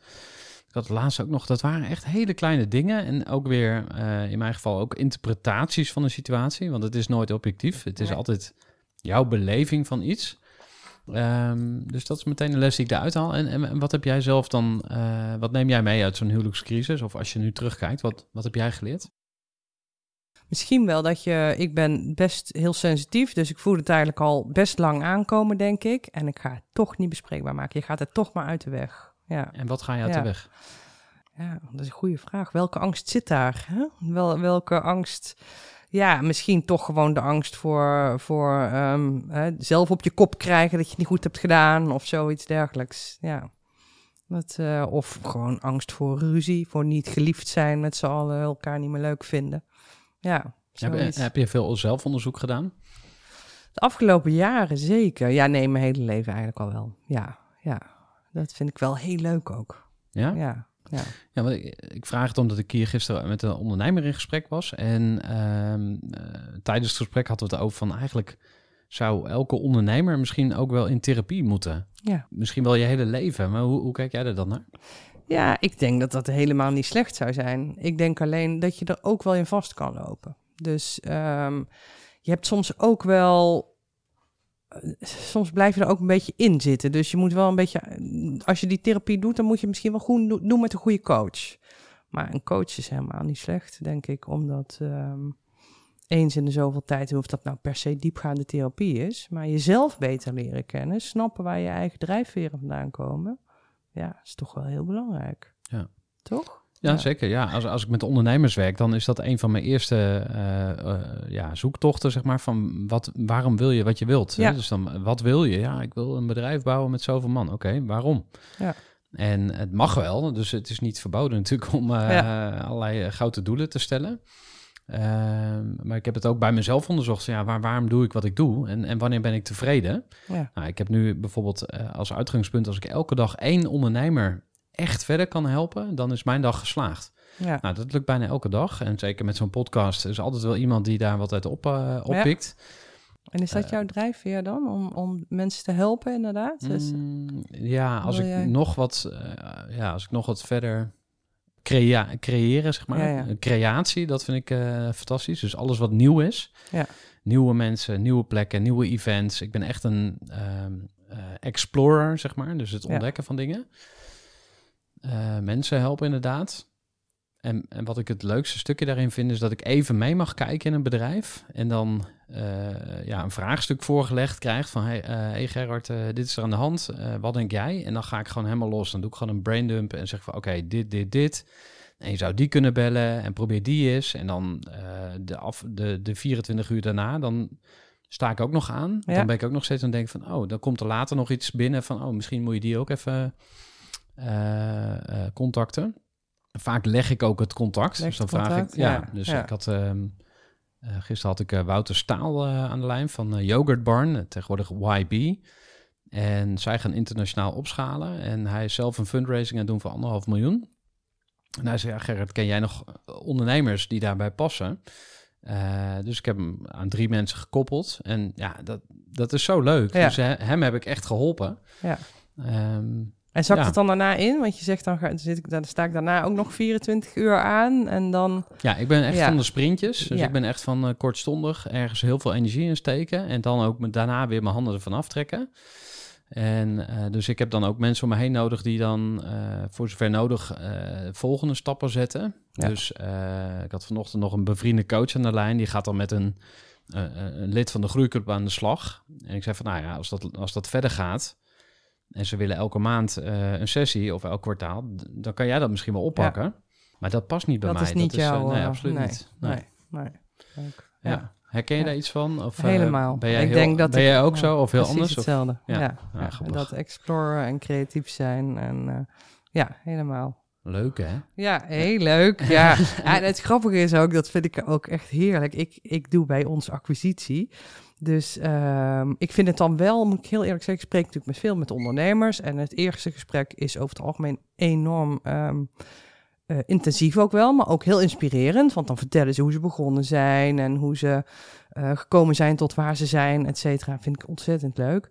Ik had laatst ook nog, dat waren echt hele kleine dingen. En ook weer, uh, in mijn geval, ook interpretaties van een situatie. Want het is nooit objectief. Het is altijd jouw beleving van iets. Um, dus dat is meteen een les die ik eruit haal. En, en, wat heb jij zelf dan, uh, wat neem jij mee uit zo'n huwelijkscrisis? Of als je nu terugkijkt, wat, wat heb jij geleerd? Misschien wel dat je, ik ben best heel sensitief, dus ik voel het eigenlijk al best lang aankomen, denk ik. En ik ga het toch niet bespreekbaar maken. Je gaat het toch maar uit de weg. Ja. En wat ga je uit ja. de weg? Ja, dat is een goede vraag. Welke angst zit daar? Hè? Wel, welke angst ja, misschien toch gewoon de angst voor, voor um, hè, zelf op je kop krijgen dat je het niet goed hebt gedaan of zoiets dergelijks. Ja. Dat, uh, of gewoon angst voor ruzie, voor niet geliefd zijn met z'n allen, elkaar niet meer leuk vinden. Ja, heb, heb, je veel zelfonderzoek gedaan? De afgelopen jaren zeker. Ja, nee, mijn hele leven eigenlijk al wel. Ja, ja. Dat vind ik wel heel leuk ook. Ja? Ja. Ja, ja ik, ik, vraag het omdat ik hier gisteren met een ondernemer in gesprek was. En uh, uh, tijdens het gesprek hadden we het over van eigenlijk zou elke ondernemer misschien ook wel in therapie moeten. Ja. Misschien wel je hele leven. Maar hoe, hoe kijk jij er dan naar? Ja, ik denk dat dat helemaal niet slecht zou zijn. Ik denk alleen dat je er ook wel in vast kan lopen. Dus um, je hebt soms ook wel soms blijf je er ook een beetje in zitten. Dus je moet wel een beetje, als je die therapie doet, dan moet je misschien wel goed doen met een goede coach. Maar een coach is helemaal niet slecht, denk ik, omdat um, eens in de zoveel tijd, of dat nou per se diepgaande therapie is, maar jezelf beter leren kennen, snappen waar je eigen drijfveren vandaan komen, ja, is toch wel heel belangrijk. Ja. Toch? Ja, zeker. Ja, als, als ik met ondernemers werk, dan is dat een van mijn eerste uh, uh, ja, zoektochten, zeg maar, van wat, waarom wil je wat je wilt? Ja. Hè? Dus dan, wat wil je? Ja, ik wil een bedrijf bouwen met zoveel man. Oké, okay, waarom? Ja. En het mag wel, dus het is niet verboden <laughs> natuurlijk om uh, ja. allerlei grote doelen te stellen. Ehm, maar ik heb het ook bij mezelf onderzocht. Ja, waar, waarom doe ik wat ik doe? En, en wanneer ben ik tevreden? Ja. Nou, ik heb nu bijvoorbeeld als uitgangspunt, als ik elke dag één ondernemer echt verder kan helpen, dan is mijn dag geslaagd. Ja. Nou, dat lukt bijna elke dag. En zeker met zo'n podcast is altijd wel iemand die daar wat uit op, uh, oppikt. Ja. En is dat jouw drijfveer dan, om, om mensen te helpen inderdaad? Dus, mm, ja, als ik jij... nog wat, uh, ja, als ik nog wat verder crea creëren, zeg maar. Ja, ja. Creatie, dat vind ik fantastisch. Dus alles wat nieuw is. Ja. Nieuwe mensen, nieuwe plekken, nieuwe events. Ik ben echt een um, explorer, zeg maar. Dus het ontdekken van dingen. Uh, mensen helpen inderdaad. En, en wat ik het leukste stukje daarin vind, is dat ik even mee mag kijken in een bedrijf. En dan uh, ja, een vraagstuk voorgelegd krijg van... hey, uh, hey Gerard, dit is er aan de hand. wat denk jij? En dan ga ik gewoon helemaal los. Dan doe ik gewoon een braindump en zeg van... oké, dit, dit, dit. En je zou die kunnen bellen en probeer die eens. En dan de, af, de, de 24 uur daarna, dan sta ik ook nog aan. Ja. Dan ben ik ook nog steeds aan het denken van... oh, dan komt er later nog iets binnen van... oh, misschien moet je die ook even... Uh, uh, contacten. Vaak leg ik ook het contact. Leg dus dan contact, vraag ik. Ja, ja, dus ja. ik had. Uh, gisteren had ik Wouter Staal aan de lijn van Yogurt Barn, tegenwoordig YB. En zij gaan internationaal opschalen. En hij is zelf een fundraising aan het doen voor anderhalf miljoen. En hij zei: ja, Gerrit, ken jij nog ondernemers die daarbij passen? Uh, dus ik heb hem aan drie mensen gekoppeld. En ja, dat, dat is zo leuk. Ja. Dus he, hem heb ik echt geholpen. Ja. Um, En zakt Ja. het dan daarna in? Want je zegt dan, ga, zit ik, dan sta ik daarna ook nog 24 uur aan en dan... Ja, ik ben echt Ja. van de sprintjes. Dus Ja. ik ben echt van eh, kortstondig ergens heel veel energie in steken. En dan ook me- daarna weer mijn handen ervan aftrekken. En eh, dus ik heb dan ook mensen om me heen nodig die dan eh, voor zover nodig volgende stappen zetten. Dus ik had vanochtend nog een bevriende coach aan de lijn. Die gaat dan met een, een lid van de groeiclub aan de slag. En ik zei van nou ja, als dat, als dat verder gaat. En ze willen elke maand eh, een sessie of elk kwartaal. Dan kan jij dat misschien wel oppakken. Maar dat past niet bij dat mij. is niet eh, jouw... nee, eh, absoluut nee, niet. Nee. Nee, nee. Leuk. Ja. Ja. Herken je Ja. daar iets van? Of, Helemaal. Ben jij, Ik heel, denk dat ben jij ook zo of heel anders? Hetzelfde. Ja. Ja, grappig. dat exploren en creatief zijn en ja, helemaal. Leuk hè? Ja, heel leuk. <laughs> Ja, en het grappige is ook, dat vind ik ook echt heerlijk. Ik, ik doe bij ons acquisitie. Dus ehm, ik vind het dan wel, moet ik heel eerlijk zeggen, ik spreek natuurlijk met veel met ondernemers. En het eerste gesprek is over het algemeen enorm ehm, eh, intensief ook wel, maar ook heel inspirerend. Want dan vertellen ze hoe ze begonnen zijn en hoe ze eh, gekomen zijn tot waar ze zijn, et cetera. Vind ik ontzettend leuk.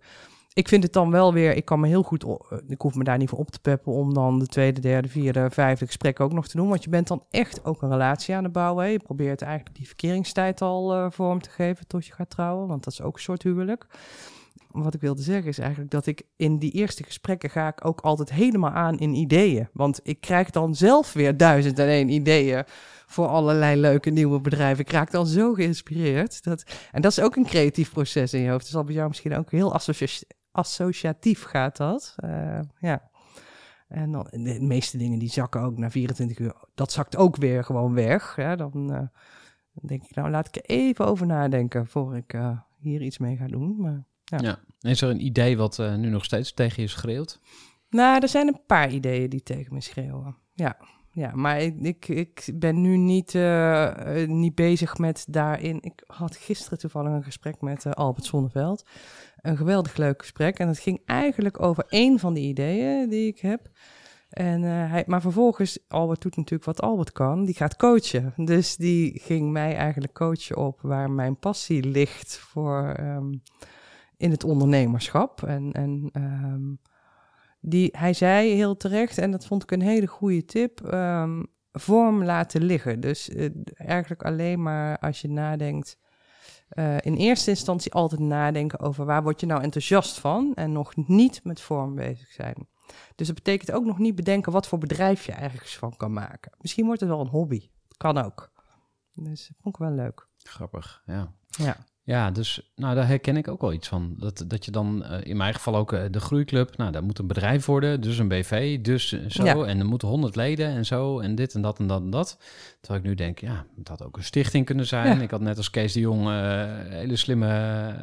Ik vind het dan wel weer, ik kan me heel goed, eh, ik hoef me daar niet voor op te peppen om dan de tweede, derde, vierde, vijfde gesprek ook nog te doen. Want je bent dan echt ook een relatie aan het bouwen. hè. Je probeert eigenlijk die verkeringstijd al eh, vorm te geven tot je gaat trouwen, want dat is ook een soort huwelijk. Wat ik wilde zeggen is eigenlijk dat ik in die eerste gesprekken ga ik ook altijd helemaal aan in ideeën. Want ik krijg dan zelf weer duizend en één ideeën voor allerlei leuke nieuwe bedrijven. Ik raak dan zo geïnspireerd. Dat, en dat is ook een creatief proces in je hoofd. Dat zal bij jou misschien ook heel associa- associatief gaat dat. Eh, ja. En dan, de meeste dingen die zakken ook na 24 uur. Dat zakt ook weer gewoon weg. Ja, dan, eh, dan denk ik, nou laat ik er even over nadenken voor ik eh, hier iets mee ga doen. Maar, Ja. Ja. Is er een idee wat nu nog steeds tegen je schreeuwt? Nou, er zijn een paar ideeën die tegen me schreeuwen. Ja, ja maar ik, ik, ik ben nu niet, niet bezig met daarin. Ik had gisteren toevallig een gesprek met Albert Zonneveld. Een geweldig leuk gesprek. En het ging eigenlijk over één van de ideeën die ik heb. En, eh, hij, maar vervolgens, Albert doet natuurlijk wat Albert kan, die gaat coachen. Dus die ging mij eigenlijk coachen op waar mijn passie ligt voor ehm, in het ondernemerschap. En, en ehm, die, hij zei heel terecht, en dat vond ik een hele goede tip, ehm, vorm laten liggen. Dus eh, eigenlijk alleen maar als je nadenkt, eh, in eerste instantie altijd nadenken over waar word je nou enthousiast van en nog niet met vorm bezig zijn. Dus dat betekent ook nog niet bedenken wat voor bedrijf je ergens van kan maken. Misschien wordt het wel een hobby. Kan ook. Dus dat vond ik wel leuk. Grappig, ja. Ja. Ja, dus nou, daar herken ik ook wel iets van. Dat, dat je dan, eh, in mijn geval ook eh, de groeiclub, nou, dat moet een bedrijf worden, dus een BV, dus eh, zo. Ja. En er moeten honderd leden en zo, en dit en dat en dat en dat. Terwijl ik nu denk, ja, het had ook een stichting kunnen zijn. Ja. Ik had net als Kees de Jong hele slimme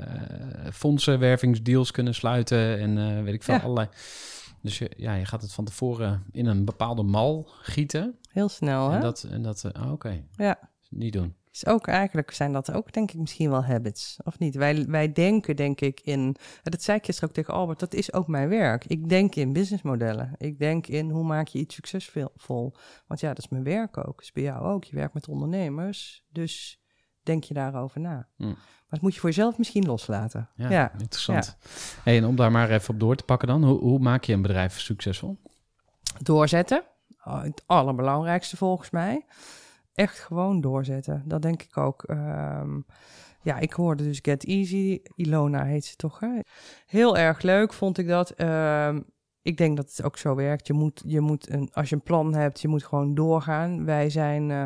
fondsenwervingsdeals kunnen sluiten en weet ik veel, Ja. allerlei. Dus je, ja, je gaat het van tevoren in een bepaalde mal gieten. Heel snel, hè? En dat, en dat oh, oké, Ja. niet doen. Is ook eigenlijk zijn dat ook, denk ik, misschien wel habits, of niet? Wij, wij denken, denk ik, in. Dat zei ik gisteren ook tegen Albert, dat is ook mijn werk. Ik denk in businessmodellen. Ik denk in hoe maak je iets succesvol. Want ja, dat is mijn werk ook. Dat is bij jou ook. Je werkt met ondernemers. Dus denk je daarover na. Hm. Maar dat moet je voor jezelf misschien loslaten. Ja, Ja. interessant. Hey, en om daar maar even op door te pakken dan. Hoe, hoe maak je een bedrijf succesvol? Doorzetten. Oh, Het allerbelangrijkste volgens mij. Echt gewoon doorzetten. Dat denk ik ook. Ehm, ja, ik hoorde dus Get Easy. Ilona heet ze toch, hè? Heel erg leuk vond ik dat. Ehm, ik denk dat het ook zo werkt. Je moet, je moet een, als je een plan hebt, je moet gewoon doorgaan. Wij zijn eh,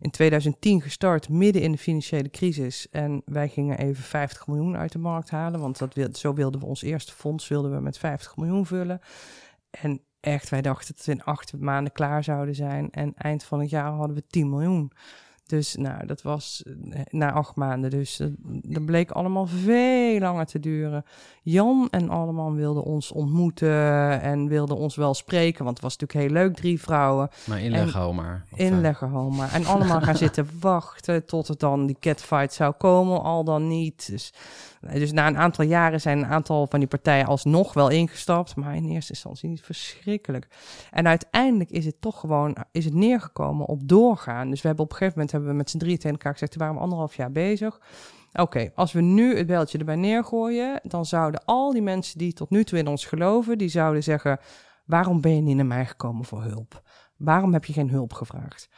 in 2010 gestart, midden in de financiële crisis. En wij gingen even 50 miljoen uit de markt halen. Want dat zo wilden we ons eerste fonds wilden we met 50 miljoen vullen. En echt, wij dachten dat we in acht maanden klaar zouden zijn. En eind van het jaar hadden we 10 miljoen. Dus nou, dat was eh, na acht maanden. Dus eh, dat bleek allemaal veel langer te duren. Jan en allemaal wilden ons ontmoeten en wilden ons wel spreken. Want het was natuurlijk heel leuk, drie vrouwen. Maar inleggen. Of, eh, Inleggen, Homa. En allemaal gaan <laughs> zitten wachten tot het dan die catfight zou komen, al dan niet. Dus, dus na een aantal jaren zijn een aantal van die partijen alsnog wel ingestapt. Maar in eerste instantie niet verschrikkelijk. En uiteindelijk is het toch gewoon is het neergekomen op doorgaan. Dus we hebben op een gegeven moment hebben we met z'n drieën tegen elkaar gezegd, waren we anderhalf jaar bezig. Oké, als we nu het beltje erbij neergooien, dan zouden al die mensen die tot nu toe in ons geloven, die zouden zeggen, waarom ben je niet naar mij gekomen voor hulp? Waarom heb je geen hulp gevraagd?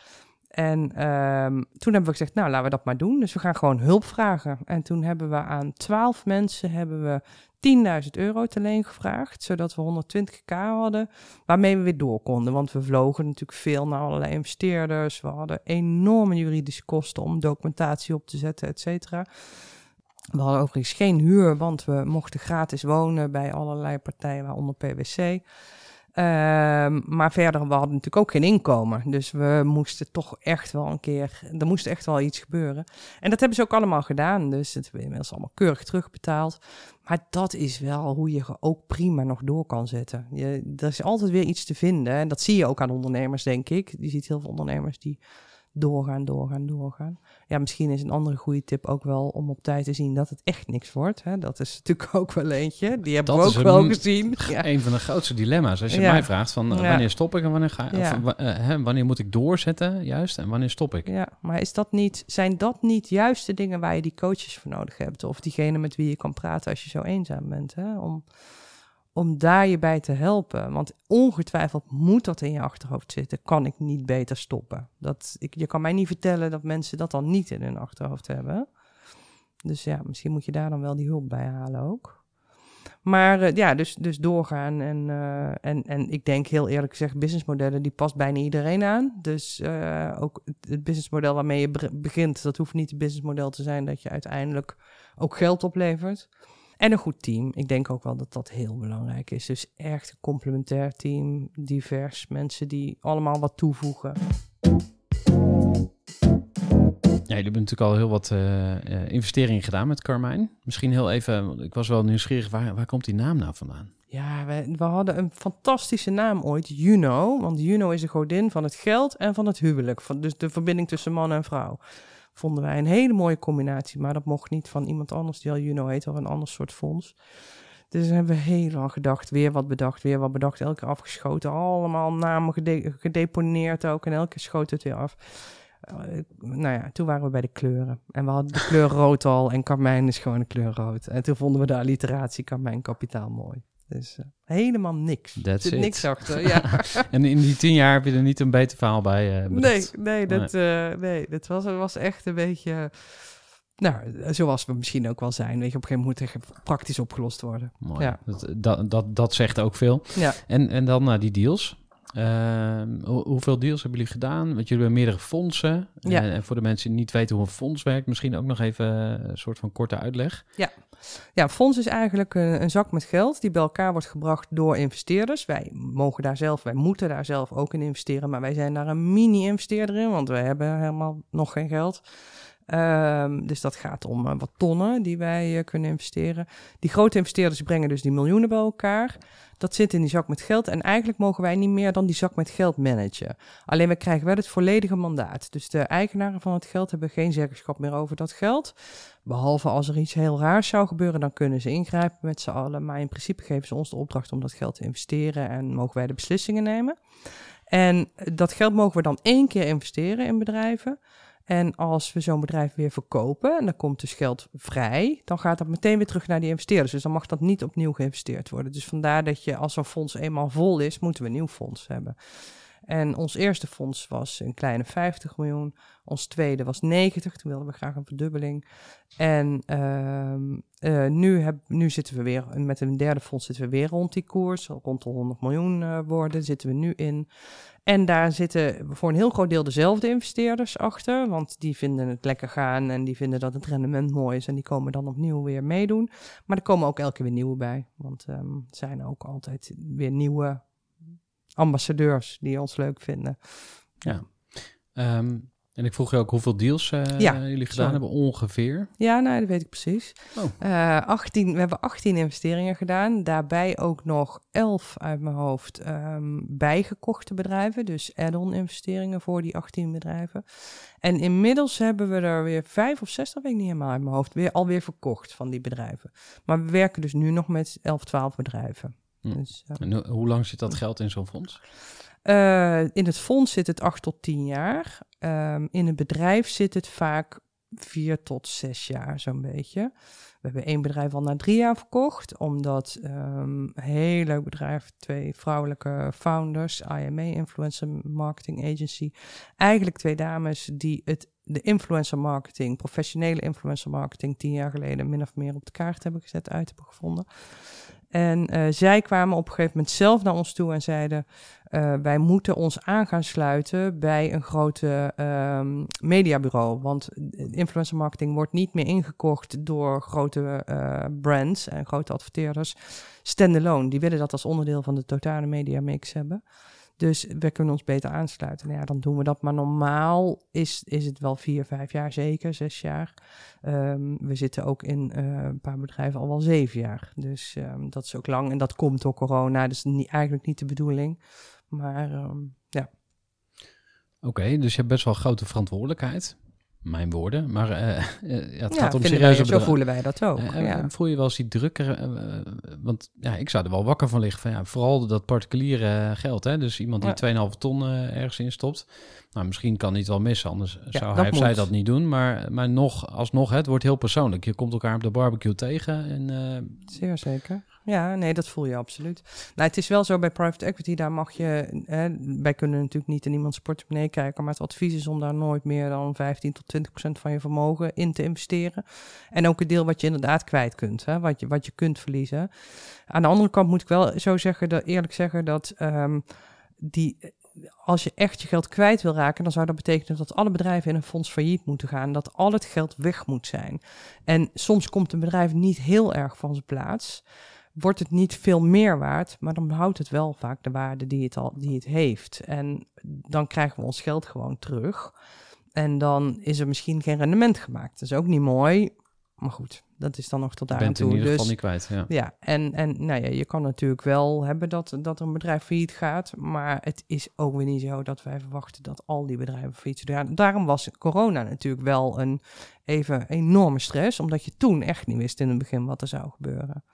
En ehm, toen hebben we gezegd, nou laten we dat maar doen. Dus we gaan gewoon hulp vragen. En toen hebben we aan twaalf mensen hebben we 10.000 euro te leen gevraagd, zodat we 120k hadden, waarmee we weer door konden. Want we vlogen natuurlijk veel naar allerlei investeerders. We hadden enorme juridische kosten om documentatie op te zetten, et cetera. We hadden overigens geen huur, want we mochten gratis wonen bij allerlei partijen, waaronder PwC. Ehm, maar verder, we hadden natuurlijk ook geen inkomen. Dus we moesten toch echt wel een keer, er moest echt wel iets gebeuren. En dat hebben ze ook allemaal gedaan. Dus het hebben inmiddels allemaal keurig terugbetaald. Maar dat is wel hoe je ook prima nog door kan zetten. Je, er is altijd weer iets te vinden. En dat zie je ook aan ondernemers, denk ik. Je ziet heel veel ondernemers die doorgaan, doorgaan, doorgaan. Ja, misschien is een andere goede tip ook wel om op tijd te zien dat het echt niks wordt. Hè? Dat is natuurlijk ook wel eentje. Die hebben Dat we ook wel gezien. Ja. Een van de grootste dilemma's. Als je Ja. mij vraagt van eh, wanneer stop ik en wanneer ga of, eh, hè, wanneer moet ik doorzetten, juist, en wanneer stop ik? Ja, maar is dat niet, zijn dat niet juist de dingen waar je die coaches voor nodig hebt? Of diegene met wie je kan praten als je zo eenzaam bent? Hè? Om, om daar je bij te helpen. Want ongetwijfeld moet dat in je achterhoofd zitten. Kan ik niet beter stoppen? Dat, ik, je kan mij niet vertellen dat mensen dat dan niet in hun achterhoofd hebben. Dus ja, misschien moet je daar dan wel die hulp bij halen ook. Maar eh, ja, dus, dus doorgaan. En, eh, en, en ik denk heel eerlijk gezegd, businessmodellen, die past bijna iedereen aan. Dus eh, ook het, businessmodel waarmee je begint, dat hoeft niet het businessmodel te zijn dat je uiteindelijk ook geld oplevert. En een goed team. Ik denk ook wel dat dat heel belangrijk is. Dus echt een complementair team, divers, mensen die allemaal wat toevoegen. Ja, jullie hebben natuurlijk al heel wat eh, eh, investeringen gedaan met Carmijn. Misschien heel even, ik was wel nieuwsgierig, waar, waar komt die naam nou vandaan? Ja, we, we hadden een fantastische naam ooit, Juno. Want Juno is de godin van het geld en van het huwelijk. Van, dus de verbinding tussen man en vrouw. Vonden wij een hele mooie combinatie. Maar dat mocht niet van iemand anders die al Juno heet of een ander soort fonds. Dus hebben we heel lang gedacht, weer wat bedacht, weer wat bedacht. Elke keer afgeschoten, allemaal namen gede- gedeponeerd ook. En elke keer schoot het weer af. Eh, nou ja, toen waren we bij de kleuren. En we hadden de kleur rood al. En Carmijn is gewoon de kleur rood. En toen vonden we de alliteratie Carmijn kapitaal mooi. Dus eh, helemaal niks. Er zit it. niks achter. Ja. <laughs> En in die tien jaar heb je er niet een beter verhaal bij eh, nee, nee, dat, eh, nee, dat was, was echt een beetje... Nou, zoals we misschien ook wel zijn. Weet je, op een gegeven moment moet praktisch opgelost worden. Mooi. Ja. Dat, dat, dat, dat zegt ook veel. Ja. En, en dan naar die deals. Ehm, hoe- hoeveel deals hebben jullie gedaan? Want jullie hebben meerdere fondsen. Ja. En, en voor de mensen die niet weten hoe een fonds werkt, misschien ook nog even een soort van korte uitleg. Ja, fonds is eigenlijk een, een zak met geld die bij elkaar wordt gebracht door investeerders. Wij mogen daar zelf, wij moeten daar zelf ook in investeren, maar wij zijn daar een mini-investeerder in, want wij hebben helemaal nog geen geld. Ehm, dus dat gaat om eh, wat tonnen die wij eh, kunnen investeren. Die grote investeerders brengen dus die miljoenen bij elkaar. Dat zit in die zak met geld. En eigenlijk mogen wij niet meer dan die zak met geld managen. Alleen we krijgen wel het volledige mandaat. Dus de eigenaren van het geld hebben geen zeggenschap meer over dat geld. Behalve als er iets heel raars zou gebeuren, dan kunnen ze ingrijpen met z'n allen. Maar in principe geven ze ons de opdracht om dat geld te investeren en mogen wij de beslissingen nemen. En dat geld mogen we dan één keer investeren in bedrijven. En als we zo'n bedrijf weer verkopen en er komt dus geld vrij, dan gaat dat meteen weer terug naar die investeerders. Dus dan mag dat niet opnieuw geïnvesteerd worden. Dus vandaar dat je als een fonds eenmaal vol is, moeten we een nieuw fonds hebben. En ons eerste fonds was een kleine 50 miljoen. Ons tweede was 90. Toen wilden we graag een verdubbeling. En ehm, eh, nu, heb, nu zitten we weer met een derde fonds zitten we weer rond die koers. Rond de 100 miljoen eh, worden zitten we nu in. En daar zitten voor een heel groot deel dezelfde investeerders achter. Want die vinden het lekker gaan en die vinden dat het rendement mooi is. En die komen dan opnieuw weer meedoen. Maar er komen ook elke keer weer nieuwe bij. Want er zijn ook altijd weer nieuwe ambassadeurs die ons leuk vinden. Ehm, en ik vroeg je ook hoeveel deals Ja, jullie gedaan hebben, ongeveer. Ja, nou, dat weet ik precies. Oh. Eh, 18, we hebben 18 investeringen gedaan. Daarbij ook nog 11 uit mijn hoofd ehm, bijgekochte bedrijven. Dus add-on investeringen voor die 18 bedrijven. En inmiddels hebben we er weer 5 of 6, dat weet ik niet helemaal uit mijn hoofd, weer, alweer verkocht van die bedrijven. Maar we werken dus nu nog met 11, 12 bedrijven. Hm. Dus, En ho- hoe lang zit dat geld in zo'n fonds? eh, in het fonds zit het 8 tot 10 jaar. Ehm, in het bedrijf zit het vaak 4 tot 6 jaar, zo'n beetje. We hebben één bedrijf al na drie jaar verkocht, omdat ehm, een heel leuk bedrijf, twee vrouwelijke founders, IMA Influencer Marketing Agency, eigenlijk twee dames die het de influencer marketing, professionele influencer marketing, tien jaar geleden min of meer op de kaart hebben gezet, uit hebben gevonden. En uh, zij kwamen op een gegeven moment zelf naar ons toe en zeiden: uh, Wij moeten ons aan gaan sluiten bij een grote um, mediabureau. Want influencer marketing wordt niet meer ingekocht door grote uh, brands en grote adverteerders. Standalone, die willen dat als onderdeel van de totale media mix hebben. Dus we kunnen ons beter aansluiten. Nou ja, dan doen we dat. Maar normaal is, is het wel vier, vijf jaar zeker, zes jaar. Um, we zitten ook in uh, een paar bedrijven al wel zeven jaar. Dus um, dat is ook lang. En dat komt door corona. Is niet, eigenlijk niet de bedoeling. Maar um, ja. Oké, dus je hebt best wel grote verantwoordelijkheid mijn woorden. Maar uh, <laughs> ja, het ja, gaat om serieuze Zo voelen wij dat ook. Uh, ja. Voel je wel eens die druk? Uh, want ja, ik zou er wel wakker van liggen. Van, ja, vooral dat particuliere geld. Hè? Dus iemand die ja. 2,5 ton ergens in stopt. Nou, misschien kan hij het wel missen. Anders zou hij of zij dat niet doen. Maar, maar nog, alsnog, het wordt heel persoonlijk. Je komt elkaar op de barbecue tegen. En, Zeer zeker. Ja, nee, dat voel je absoluut. Nou, het is wel zo bij private equity, daar mag je, hè, wij kunnen natuurlijk niet in iemands portemonnee kijken, maar het advies is om daar nooit meer dan 15 tot 20 procent van je vermogen in te investeren. En ook het deel wat je inderdaad kwijt kunt, hè, wat, je, wat je kunt verliezen. Aan de andere kant moet ik wel zo zeggen, dat, eerlijk zeggen, dat um, die, als je echt je geld kwijt wil raken, dan zou dat betekenen dat alle bedrijven in een fonds failliet moeten gaan. Dat al het geld weg moet zijn. En soms komt een bedrijf niet heel erg van zijn plaats wordt het niet veel meer waard, maar dan houdt het wel vaak de waarde die het, al, die het heeft. En dan krijgen we ons geld gewoon terug. En dan is er misschien geen rendement gemaakt. Dat is ook niet mooi, maar goed, dat is dan nog tot daar aan toe. in ieder dus, geval niet kwijt, ja. Ja, en, en nou ja, je kan natuurlijk wel hebben dat, dat een bedrijf failliet gaat, maar het is ook weer niet zo dat wij verwachten dat al die bedrijven failliet zullen gaan. Daarom was corona natuurlijk wel een even enorme stress, omdat je toen echt niet wist in het begin wat er zou gebeuren.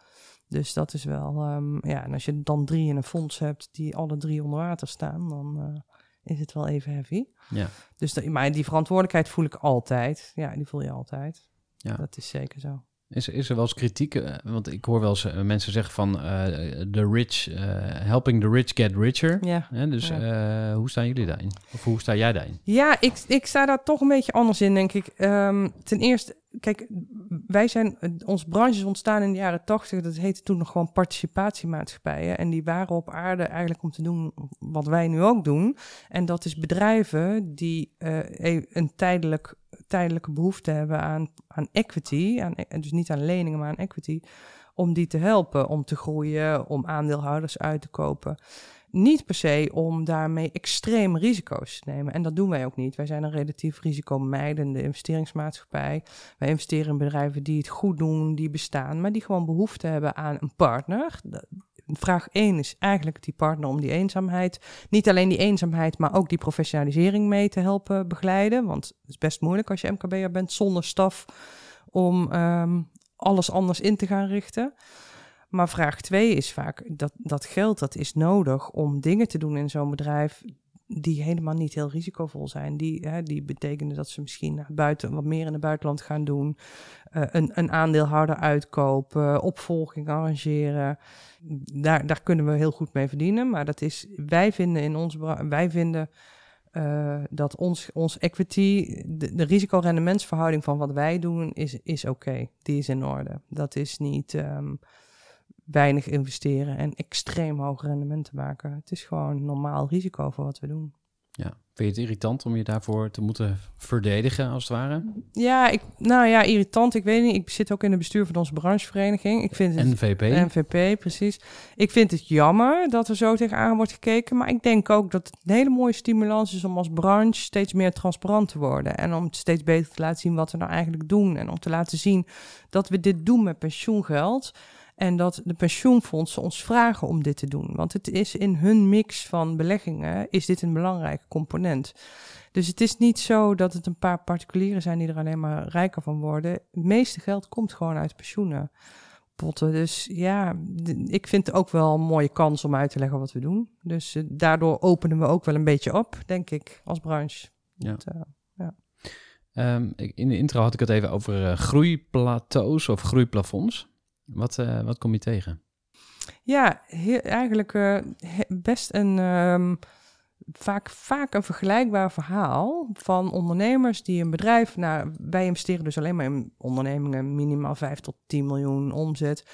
Dus dat is wel, um, ja, en als je dan drie in een fonds hebt die alle drie onder water staan, dan uh, is het wel even heavy. Ja. Dus dat, maar die verantwoordelijkheid voel ik altijd. Ja, die voel je altijd. Ja. Dat is zeker zo. Is, is er wel eens kritiek? Want ik hoor wel eens uh, mensen zeggen van uh, rich, uh, helping the rich get richer. Ja. Dus ja. hoe staan jullie daarin? Of hoe sta jij daarin? Ja, ik, ik sta daar toch een beetje anders in, denk ik. Um, ten eerste, kijk, wij zijn, onze branche is ontstaan in de jaren tachtig. Dat heette toen nog gewoon participatiemaatschappijen. En die waren op aarde eigenlijk om te doen wat wij nu ook doen. En dat is bedrijven die een tijdelijk tijdelijke behoefte hebben aan, aan equity, aan, dus niet aan leningen, maar aan equity, om die te helpen, om te groeien, om aandeelhouders uit te kopen. Niet per se om daarmee extreme risico's te nemen. En dat doen wij ook niet. Wij zijn een relatief risicomijdende investeringsmaatschappij. Wij investeren in bedrijven die het goed doen, die bestaan, maar die gewoon behoefte hebben aan een partner vraag 1 is eigenlijk die partner om die eenzaamheid. Niet alleen die eenzaamheid, maar ook die professionalisering mee te helpen begeleiden. Want het is best moeilijk als je MKB'er bent zonder staf om um, alles anders in te gaan richten. Maar vraag 2 is vaak dat, dat geld dat is nodig om dingen te doen in zo'n bedrijf die helemaal niet heel risicovol zijn. Die, hè, die betekenen dat ze misschien buiten, wat meer in het buitenland gaan doen. Uh, een, een aandeelhouder uitkopen, opvolging arrangeren. Daar, daar kunnen we heel goed mee verdienen. Maar dat is, wij vinden in ons wij vinden uh, dat ons, ons equity, de, de risico-rendementsverhouding van wat wij doen, is, is oké. Die is in orde. Dat is niet. Um, weinig investeren en extreem hoge rendementen maken. Het is gewoon normaal risico voor wat we doen. Ja, vind je het irritant om je daarvoor te moeten verdedigen, als het ware? Ja, ik, nou ja, irritant. Ik weet niet. Ik zit ook in het bestuur van onze branchevereniging. Ik vind het, NVP. NVP, precies. Ik vind het jammer dat er zo tegenaan wordt gekeken. Maar ik denk ook dat het een hele mooie stimulans is om als branche steeds meer transparant te worden. En om steeds beter te laten zien wat we nou eigenlijk doen. En om te laten zien dat we dit doen met pensioengeld. En dat de pensioenfondsen ons vragen om dit te doen. Want het is in hun mix van beleggingen, is dit een belangrijke component. Dus het is niet zo dat het een paar particulieren zijn die er alleen maar rijker van worden. Het meeste geld komt gewoon uit pensioenen. Potten. Dus ja, ik vind het ook wel een mooie kans om uit te leggen wat we doen. Dus uh, daardoor openen we ook wel een beetje op, denk ik, als branche. Ja. Dat, uh, ja. Ehm, in de intro had ik het even over eh, groeiplateaus of groeiplafonds. Wat, eh, wat kom je tegen? Ja, eigenlijk eh, best een ehm, vaak, vaak een vergelijkbaar verhaal van ondernemers die een bedrijf, nou, wij investeren dus alleen maar in ondernemingen minimaal 5 tot 10 miljoen omzet,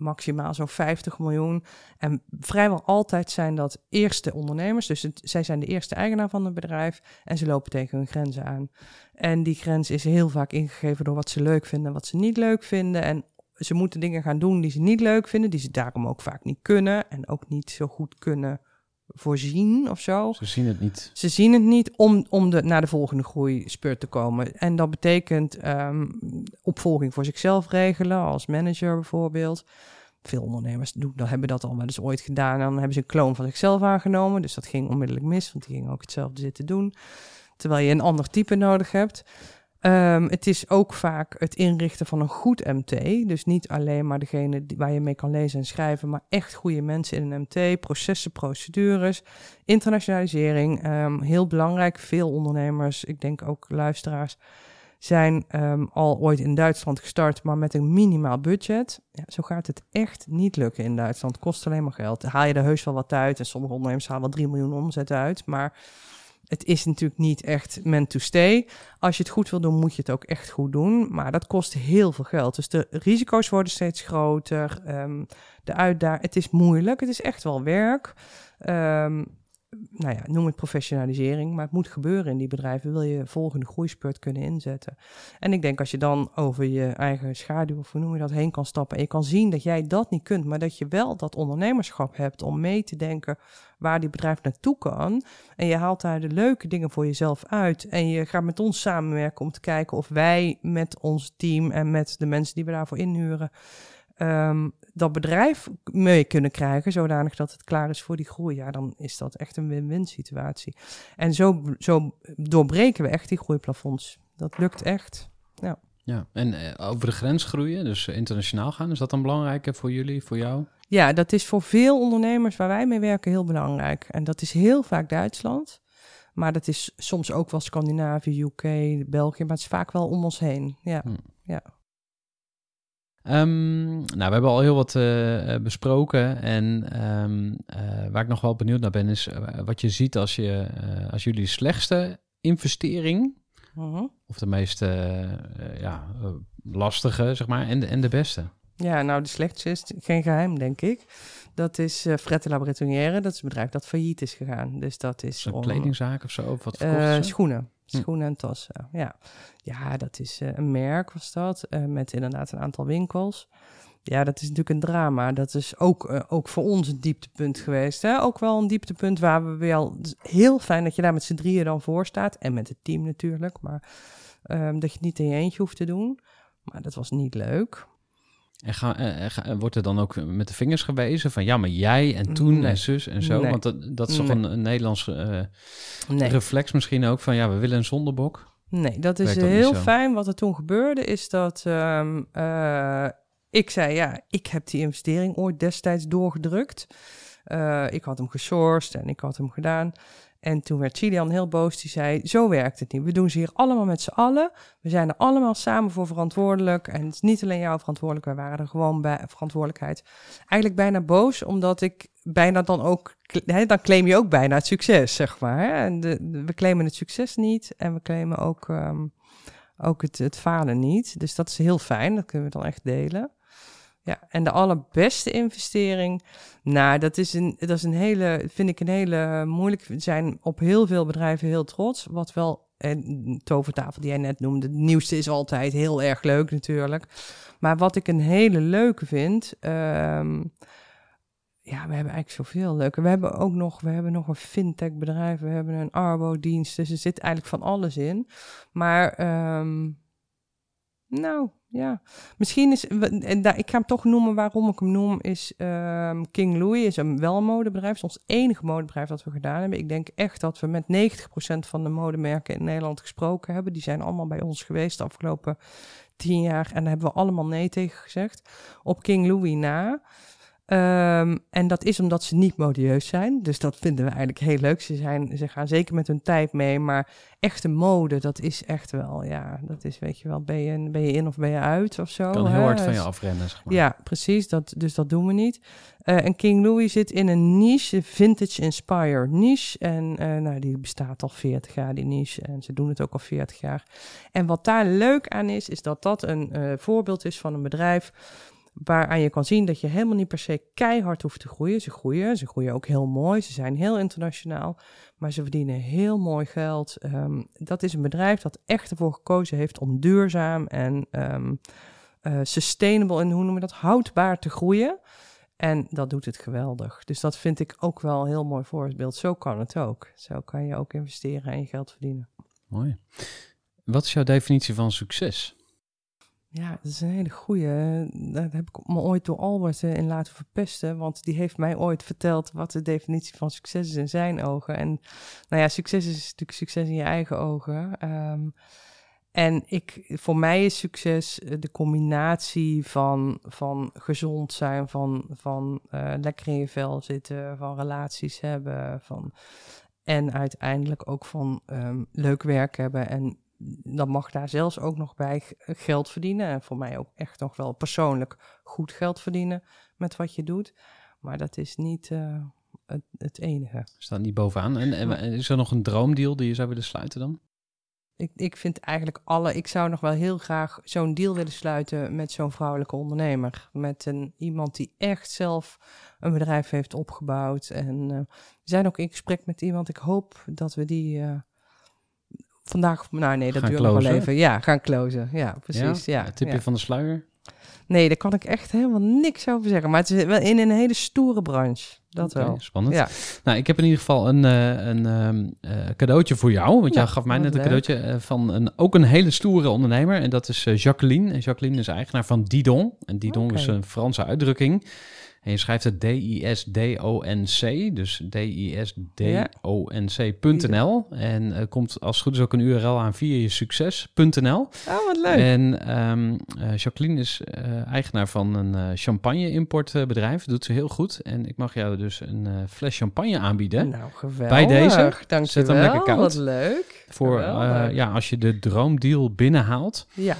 maximaal zo'n 50 miljoen. En vrijwel altijd zijn dat eerste ondernemers, dus zij zijn de eerste eigenaar van het bedrijf en ze lopen tegen hun grenzen aan. En die grens is heel vaak ingegeven door wat ze leuk vinden en wat ze niet leuk vinden. En ze moeten dingen gaan doen die ze niet leuk vinden, die ze daarom ook vaak niet kunnen en ook niet zo goed kunnen voorzien of zo. Ze zien het niet. Ze zien het niet om, om de, naar de volgende groeispurt te komen. En dat betekent ehm, opvolging voor zichzelf regelen, als manager bijvoorbeeld. Veel ondernemers doen, dat, hebben dat al wel eens ooit gedaan. En dan hebben ze een kloon van zichzelf aangenomen. Dus dat ging onmiddellijk mis, want die ging ook hetzelfde zitten doen. Terwijl je een ander type nodig hebt. Ehm, het is ook vaak het inrichten van een goed MT. Dus niet alleen maar degene waar je mee kan lezen en schrijven, maar echt goede mensen in een MT. Processen, procedures, internationalisering. ehm, heel belangrijk. Veel ondernemers, ik denk ook luisteraars, zijn ehm, al ooit in Duitsland gestart, maar met een minimaal budget. Ja, zo gaat het echt niet lukken in Duitsland. Kost alleen maar geld. Haal je er heus wel wat uit. En sommige ondernemers halen wel 3 miljoen omzet uit. Maar het is natuurlijk niet echt meant to stay. Als je het goed wil doen, moet je het ook echt goed doen. Maar dat kost heel veel geld. Dus de risico's worden steeds groter. Ehm, de uitdaging, het is moeilijk. Het is echt wel werk. Ehm, nou ja, noem het professionalisering, maar het moet gebeuren in die bedrijven. Wil je volgende groeispurt kunnen inzetten? En ik denk als je dan over je eigen schaduw, of hoe noem je dat, heen kan stappen. En je kan zien dat jij dat niet kunt, maar dat je wel dat ondernemerschap hebt om mee te denken waar die bedrijf naartoe kan. En je haalt daar de leuke dingen voor jezelf uit. En je gaat met ons samenwerken om te kijken of wij met ons team en met de mensen die we daarvoor inhuren. Ehm, dat bedrijf mee kunnen krijgen, zodanig dat het klaar is voor die groei. Ja, dan is dat echt een win-win situatie. En zo, zo doorbreken we echt die groeiplafonds. Dat lukt echt. Ja, en eh, over de grens groeien, dus eh, internationaal gaan, is dat dan belangrijker voor jullie, voor jou? Ja, dat is voor veel ondernemers waar wij mee werken heel belangrijk. En dat is heel vaak Duitsland. Maar dat is soms ook wel Scandinavië, UK, België. Maar het is vaak wel om ons heen. Ja. Ehm, nou, we hebben al heel wat eh, eh, besproken. En ehm, eh, waar ik nog wel benieuwd naar ben, is wat je ziet als, je, als jullie slechtste investering, Mhm. of de meest ja, lastige, zeg maar, en de, en de beste. Ja, nou, de slechtste is geen geheim, denk ik. Dat is eh Frette Laboratorière. Dat is een bedrijf dat failliet is gegaan. Dus dat is om- kledingzaak of zo, of wat verkochten ze? schoenen. Hm. Schoenen en tassen, ja. Ja, dat is eh, een merk was dat, eh, met inderdaad een aantal winkels. Ja, dat is natuurlijk een drama. Dat is ook, eh, ook voor ons een dieptepunt geweest. Hè? Ook wel een dieptepunt waar we wel... is heel fijn dat je daar met z'n drieën dan voor staat. En met het team natuurlijk. Maar ehm, dat je het niet in je eentje hoeft te doen. Maar dat was niet leuk. En ga, eh, eh, ga- wordt er dan ook met de vingers gewezen van ja, maar jij en toen Nee. en zus en zo? Nee. Want dat, dat is toch Nee. een, een Nederlands eh, reflex misschien ook van ja, we willen een zondebok. Nee, dat is dat heel fijn. Wat er toen gebeurde is dat ehm, eh, ik zei, ja, ik heb die investering ooit destijds doorgedrukt. Ik had hem gesourced en ik had hem gedaan. En toen werd Chilian heel boos. Die zei, zo werkt het niet. We doen ze hier allemaal met z'n allen. We zijn er allemaal samen voor verantwoordelijk. En het is niet alleen jouw verantwoordelijk. Wij waren er gewoon bij verantwoordelijkheid. Eigenlijk bijna boos, omdat ik bijna dan ook... Dan claim je ook bijna het succes, zeg maar. En we claimen het succes niet. En we claimen ook, ehm, ook het, het falen niet. Dus dat is heel fijn. Dat kunnen we dan echt delen. Ja, en de allerbeste investering, nou, dat is een, dat is een hele, vind ik een hele moeilijk. We zijn op heel veel bedrijven heel trots. Wat wel, en tovertafel die jij net noemde, het nieuwste is altijd heel erg leuk natuurlijk. Maar wat ik een hele leuke vind, ehm, ja, we hebben eigenlijk zoveel leuke. We hebben ook nog, we hebben nog een fintech bedrijf, we hebben een arbo-dienst, dus er zit eigenlijk van alles in. Maar, ehm, nou, ja, misschien is, ik ga hem toch noemen waarom ik hem noem, is ehm, King Louis is een welmodebedrijf, is ons enige modebedrijf dat we gedaan hebben. Ik denk echt dat we met 90% van de modemerken in Nederland gesproken hebben. Die zijn allemaal bij ons geweest de afgelopen tien jaar en daar hebben we allemaal nee tegen gezegd. Op King Louis na. Ehm, en dat is omdat ze niet modieus zijn. Dus dat vinden we eigenlijk heel leuk. Ze, zijn, ze gaan zeker met hun tijd mee. Maar echte mode, dat is echt wel, ja, dat is, weet je wel, ben je, ben je in of ben je uit of zo. kan heel hè? hard van je Dus- afrennen, zeg maar. Ja, precies. Dat, dus dat doen we niet. Eh, en King Louis zit in een niche, vintage inspired niche. En eh, nou, die bestaat al 40 jaar, die niche. En ze doen het ook al 40 jaar. En wat daar leuk aan is, is dat dat een eh, voorbeeld is van een bedrijf waaraan je kan zien dat je helemaal niet per se keihard hoeft te groeien. Ze groeien, ze groeien ook heel mooi, ze zijn heel internationaal, maar ze verdienen heel mooi geld. Ehm, dat is een bedrijf dat echt ervoor gekozen heeft om duurzaam en ehm, eh, sustainable en hoe noemen we dat, houdbaar te groeien. En dat doet het geweldig. Dus dat vind ik ook wel een heel mooi voorbeeld. Zo kan het ook. Zo kan je ook investeren en je geld verdienen. Mooi. Wat is jouw definitie van succes? Ja, dat is een hele goeie. Daar heb ik me ooit door Albert eh, in laten verpesten. Want die heeft mij ooit verteld wat de definitie van succes is in zijn ogen. En nou ja, succes is natuurlijk succes in je eigen ogen. Ehm, en ik, voor mij is succes eh, de combinatie van, van gezond zijn, van, van eh, lekker in je vel zitten, van relaties hebben. Van, en uiteindelijk ook van ehm, leuk werk hebben. En dan mag daar zelfs ook nog bij geld verdienen. En voor mij ook echt nog wel persoonlijk goed geld verdienen met wat je doet. Maar dat is niet eh, het, het enige. Staat niet bovenaan. En, en is er nog een droomdeal die je zou willen sluiten dan? Ik, ik vind eigenlijk alle. Ik zou nog wel heel graag zo'n deal willen sluiten met zo'n vrouwelijke ondernemer. Met een, iemand die echt zelf een bedrijf heeft opgebouwd. En eh, we zijn ook in gesprek met iemand. Ik hoop dat we die. eh, Vandaag, nou nee, dat Gaan duurt nog wel even. Ja, gaan closen. Ja, precies. Ja, Het tipje ja. van de sluier? Nee, daar kan ik echt helemaal niks over zeggen. Maar het is wel in een hele stoere branche. Dat Oké, wel. Spannend. Ja. Nou, ik heb in ieder geval een, eh, een ehm, eh, cadeautje voor jou. Want jij gaf mij net een leuk. cadeautje eh, van een, ook een hele stoere ondernemer. En dat is Jacqueline. En Jacqueline is eigenaar van Didon. En Didon is een Franse uitdrukking. En je schrijft het D-I-S-D-O-N-C. Dus D-I-S-D-O-N-C.nl. En eh, komt als het goed is ook een URL aan via je succes.nl. Oh, wat leuk. En ehm, eh, Jacqueline is eh, eigenaar van een champagne-importbedrijf. Doet ze heel goed. En ik mag jou dus een fles champagne aanbieden. nou, geweldig. Bij deze. Dank Zet hem lekker koud. Wat leuk. Voor ja, als je de droomdeal binnenhaalt. Ja.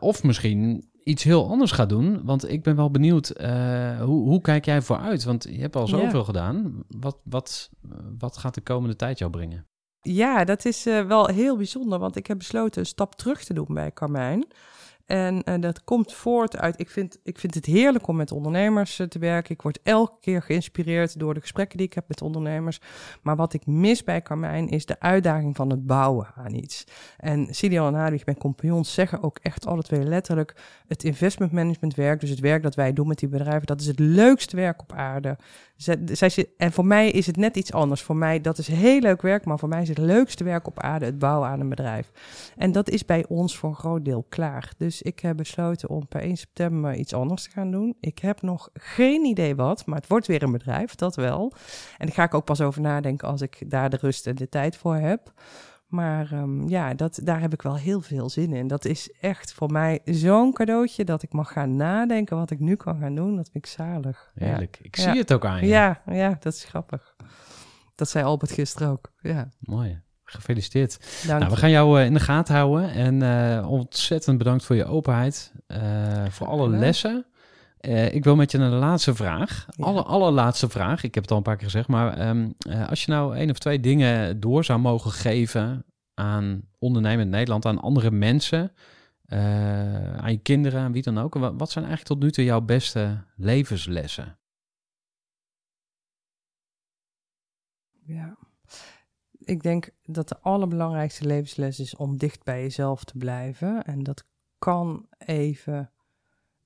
Of misschien iets heel anders gaat doen. Want ik ben wel benieuwd, eh, hoe, hoe kijk jij vooruit? Want je hebt al Ja. zoveel gedaan. Wat, wat, wat gaat de komende tijd jou brengen? Ja, dat is eh, wel heel bijzonder, want ik heb besloten een stap terug te doen bij Carmijn. En eh, dat komt voort uit, ik vind, ik vind het heerlijk om met ondernemers eh, te werken. Ik word elke keer geïnspireerd door de gesprekken die ik heb met ondernemers. Maar wat ik mis bij Carmijn is de uitdaging van het bouwen aan iets. En Sidian en Hadwig, mijn compagnons, zeggen ook echt alle twee letterlijk... het investment management werk, dus het werk dat wij doen met die bedrijven... dat is het leukste werk op aarde. Zij, zij, en voor mij is het net iets anders. Voor mij, dat is heel leuk werk, maar voor mij is het leukste werk op aarde het bouwen aan een bedrijf. En dat is bij ons voor een groot deel klaar. Dus ik heb besloten om per 1 september iets anders te gaan doen. Ik heb nog geen idee wat, maar het wordt weer een bedrijf, dat wel. En daar ga ik ook pas over nadenken als ik daar de rust en de tijd voor heb. Maar ehm, ja, dat, daar heb ik wel heel veel zin in. Dat is echt voor mij zo'n cadeautje dat ik mag gaan nadenken wat ik nu kan gaan doen. Dat vind ik zalig. Ja. Heerlijk. Ik Ja. zie het ook aan je. Ja, ja, dat is grappig. Dat zei Albert gisteren ook. Ja, Mooi. Gefeliciteerd. dank Nou, we gaan jou eh, in de gaten houden. En eh, ontzettend bedankt voor je openheid. eh, voor alle lessen. Ik wil met je naar de laatste vraag. Ja. Alle, allerlaatste vraag. Ik heb het al een paar keer gezegd. Maar ehm, eh, als je nou één of twee dingen door zou mogen geven aan ondernemend Nederland, aan andere mensen, aan je kinderen, aan wie dan ook. Wat, wat zijn eigenlijk tot nu toe jouw beste levenslessen? Ja. Ik denk dat de allerbelangrijkste levensles is om dicht bij jezelf te blijven. En dat kan even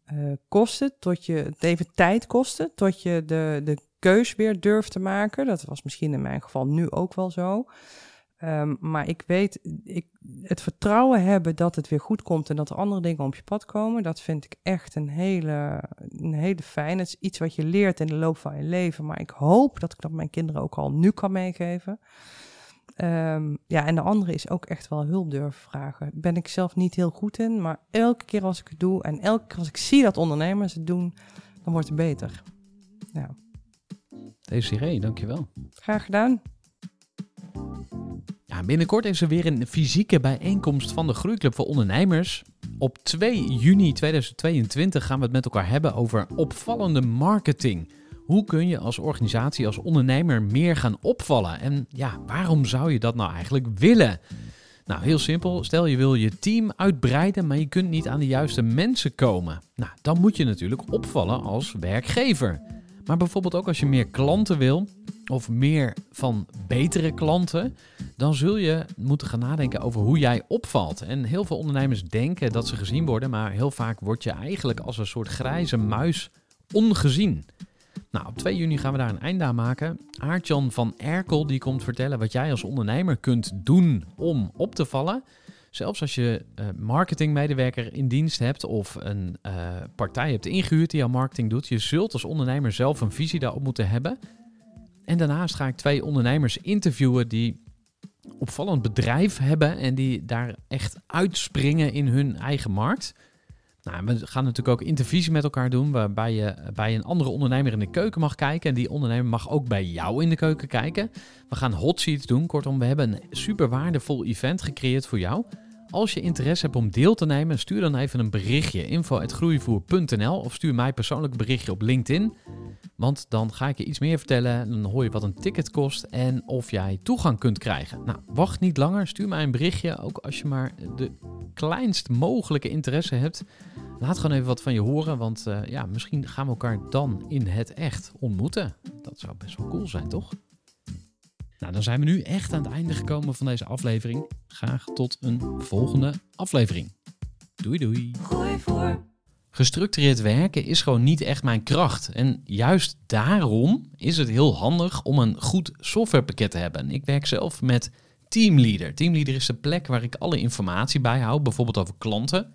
eh, kosten, tot je het even tijd kosten, tot je de, de keus weer durft te maken. Dat was misschien in mijn geval nu ook wel zo. Ehm, maar ik weet, ik, het vertrouwen hebben dat het weer goed komt en dat er andere dingen op je pad komen, dat vind ik echt een hele, een hele fijn. Het is iets wat je leert in de loop van je leven. Maar ik hoop dat ik dat mijn kinderen ook al nu kan meegeven. Ehm, ja, en de andere is ook echt wel hulp durven vragen. Ben ik zelf niet heel goed in, maar elke keer als ik het doe en elke keer als ik zie dat ondernemers het doen, dan wordt het beter. Nou, Desiree, dankjewel. graag gedaan. Ja, binnenkort is er weer een fysieke bijeenkomst van de Groeiclub voor Ondernemers. Op 2 juni 2022 gaan we het met elkaar hebben over opvallende marketing. Hoe kun je als organisatie, als ondernemer meer gaan opvallen? En ja, waarom zou je dat nou eigenlijk willen? Nou, heel simpel. Stel je wil je team uitbreiden, maar je kunt niet aan de juiste mensen komen. Nou, dan moet je natuurlijk opvallen als werkgever. Maar bijvoorbeeld ook als je meer klanten wil, of meer van betere klanten, dan zul je moeten gaan nadenken over hoe jij opvalt. En heel veel ondernemers denken dat ze gezien worden, maar heel vaak word je eigenlijk als een soort grijze muis ongezien. Nou, op 2 juni gaan we daar een einde aan maken. Aartjan van Erkel die komt vertellen wat jij als ondernemer kunt doen om op te vallen. Zelfs als je uh, marketingmedewerker in dienst hebt of een uh, partij hebt ingehuurd die jouw marketing doet, je zult als ondernemer zelf een visie daarop moeten hebben. En daarnaast ga ik twee ondernemers interviewen die opvallend bedrijf hebben en die daar echt uitspringen in hun eigen markt. Nou, we gaan natuurlijk ook intervisie met elkaar doen, waarbij je bij een andere ondernemer in de keuken mag kijken. En die ondernemer mag ook bij jou in de keuken kijken. We gaan hot seats doen. Kortom, we hebben een super waardevol event gecreëerd voor jou. Als je interesse hebt om deel te nemen, stuur dan even een berichtje. info.groeivoer.nl of stuur mij persoonlijk een berichtje op LinkedIn. Want dan ga ik je iets meer vertellen. Dan hoor je wat een ticket kost en of jij toegang kunt krijgen. Nou, wacht niet langer. Stuur mij een berichtje. Ook als je maar de kleinst mogelijke interesse hebt. Laat gewoon even wat van je horen. Want uh, ja, misschien gaan we elkaar dan in het echt ontmoeten. Dat zou best wel cool zijn, toch? Nou, dan zijn we nu echt aan het einde gekomen van deze aflevering. Graag tot een volgende aflevering. Doei doei. Gooi voor. Gestructureerd werken is gewoon niet echt mijn kracht. En juist daarom is het heel handig om een goed softwarepakket te hebben. Ik werk zelf met Teamleader. Teamleader is de plek waar ik alle informatie bijhoud, bijvoorbeeld over klanten.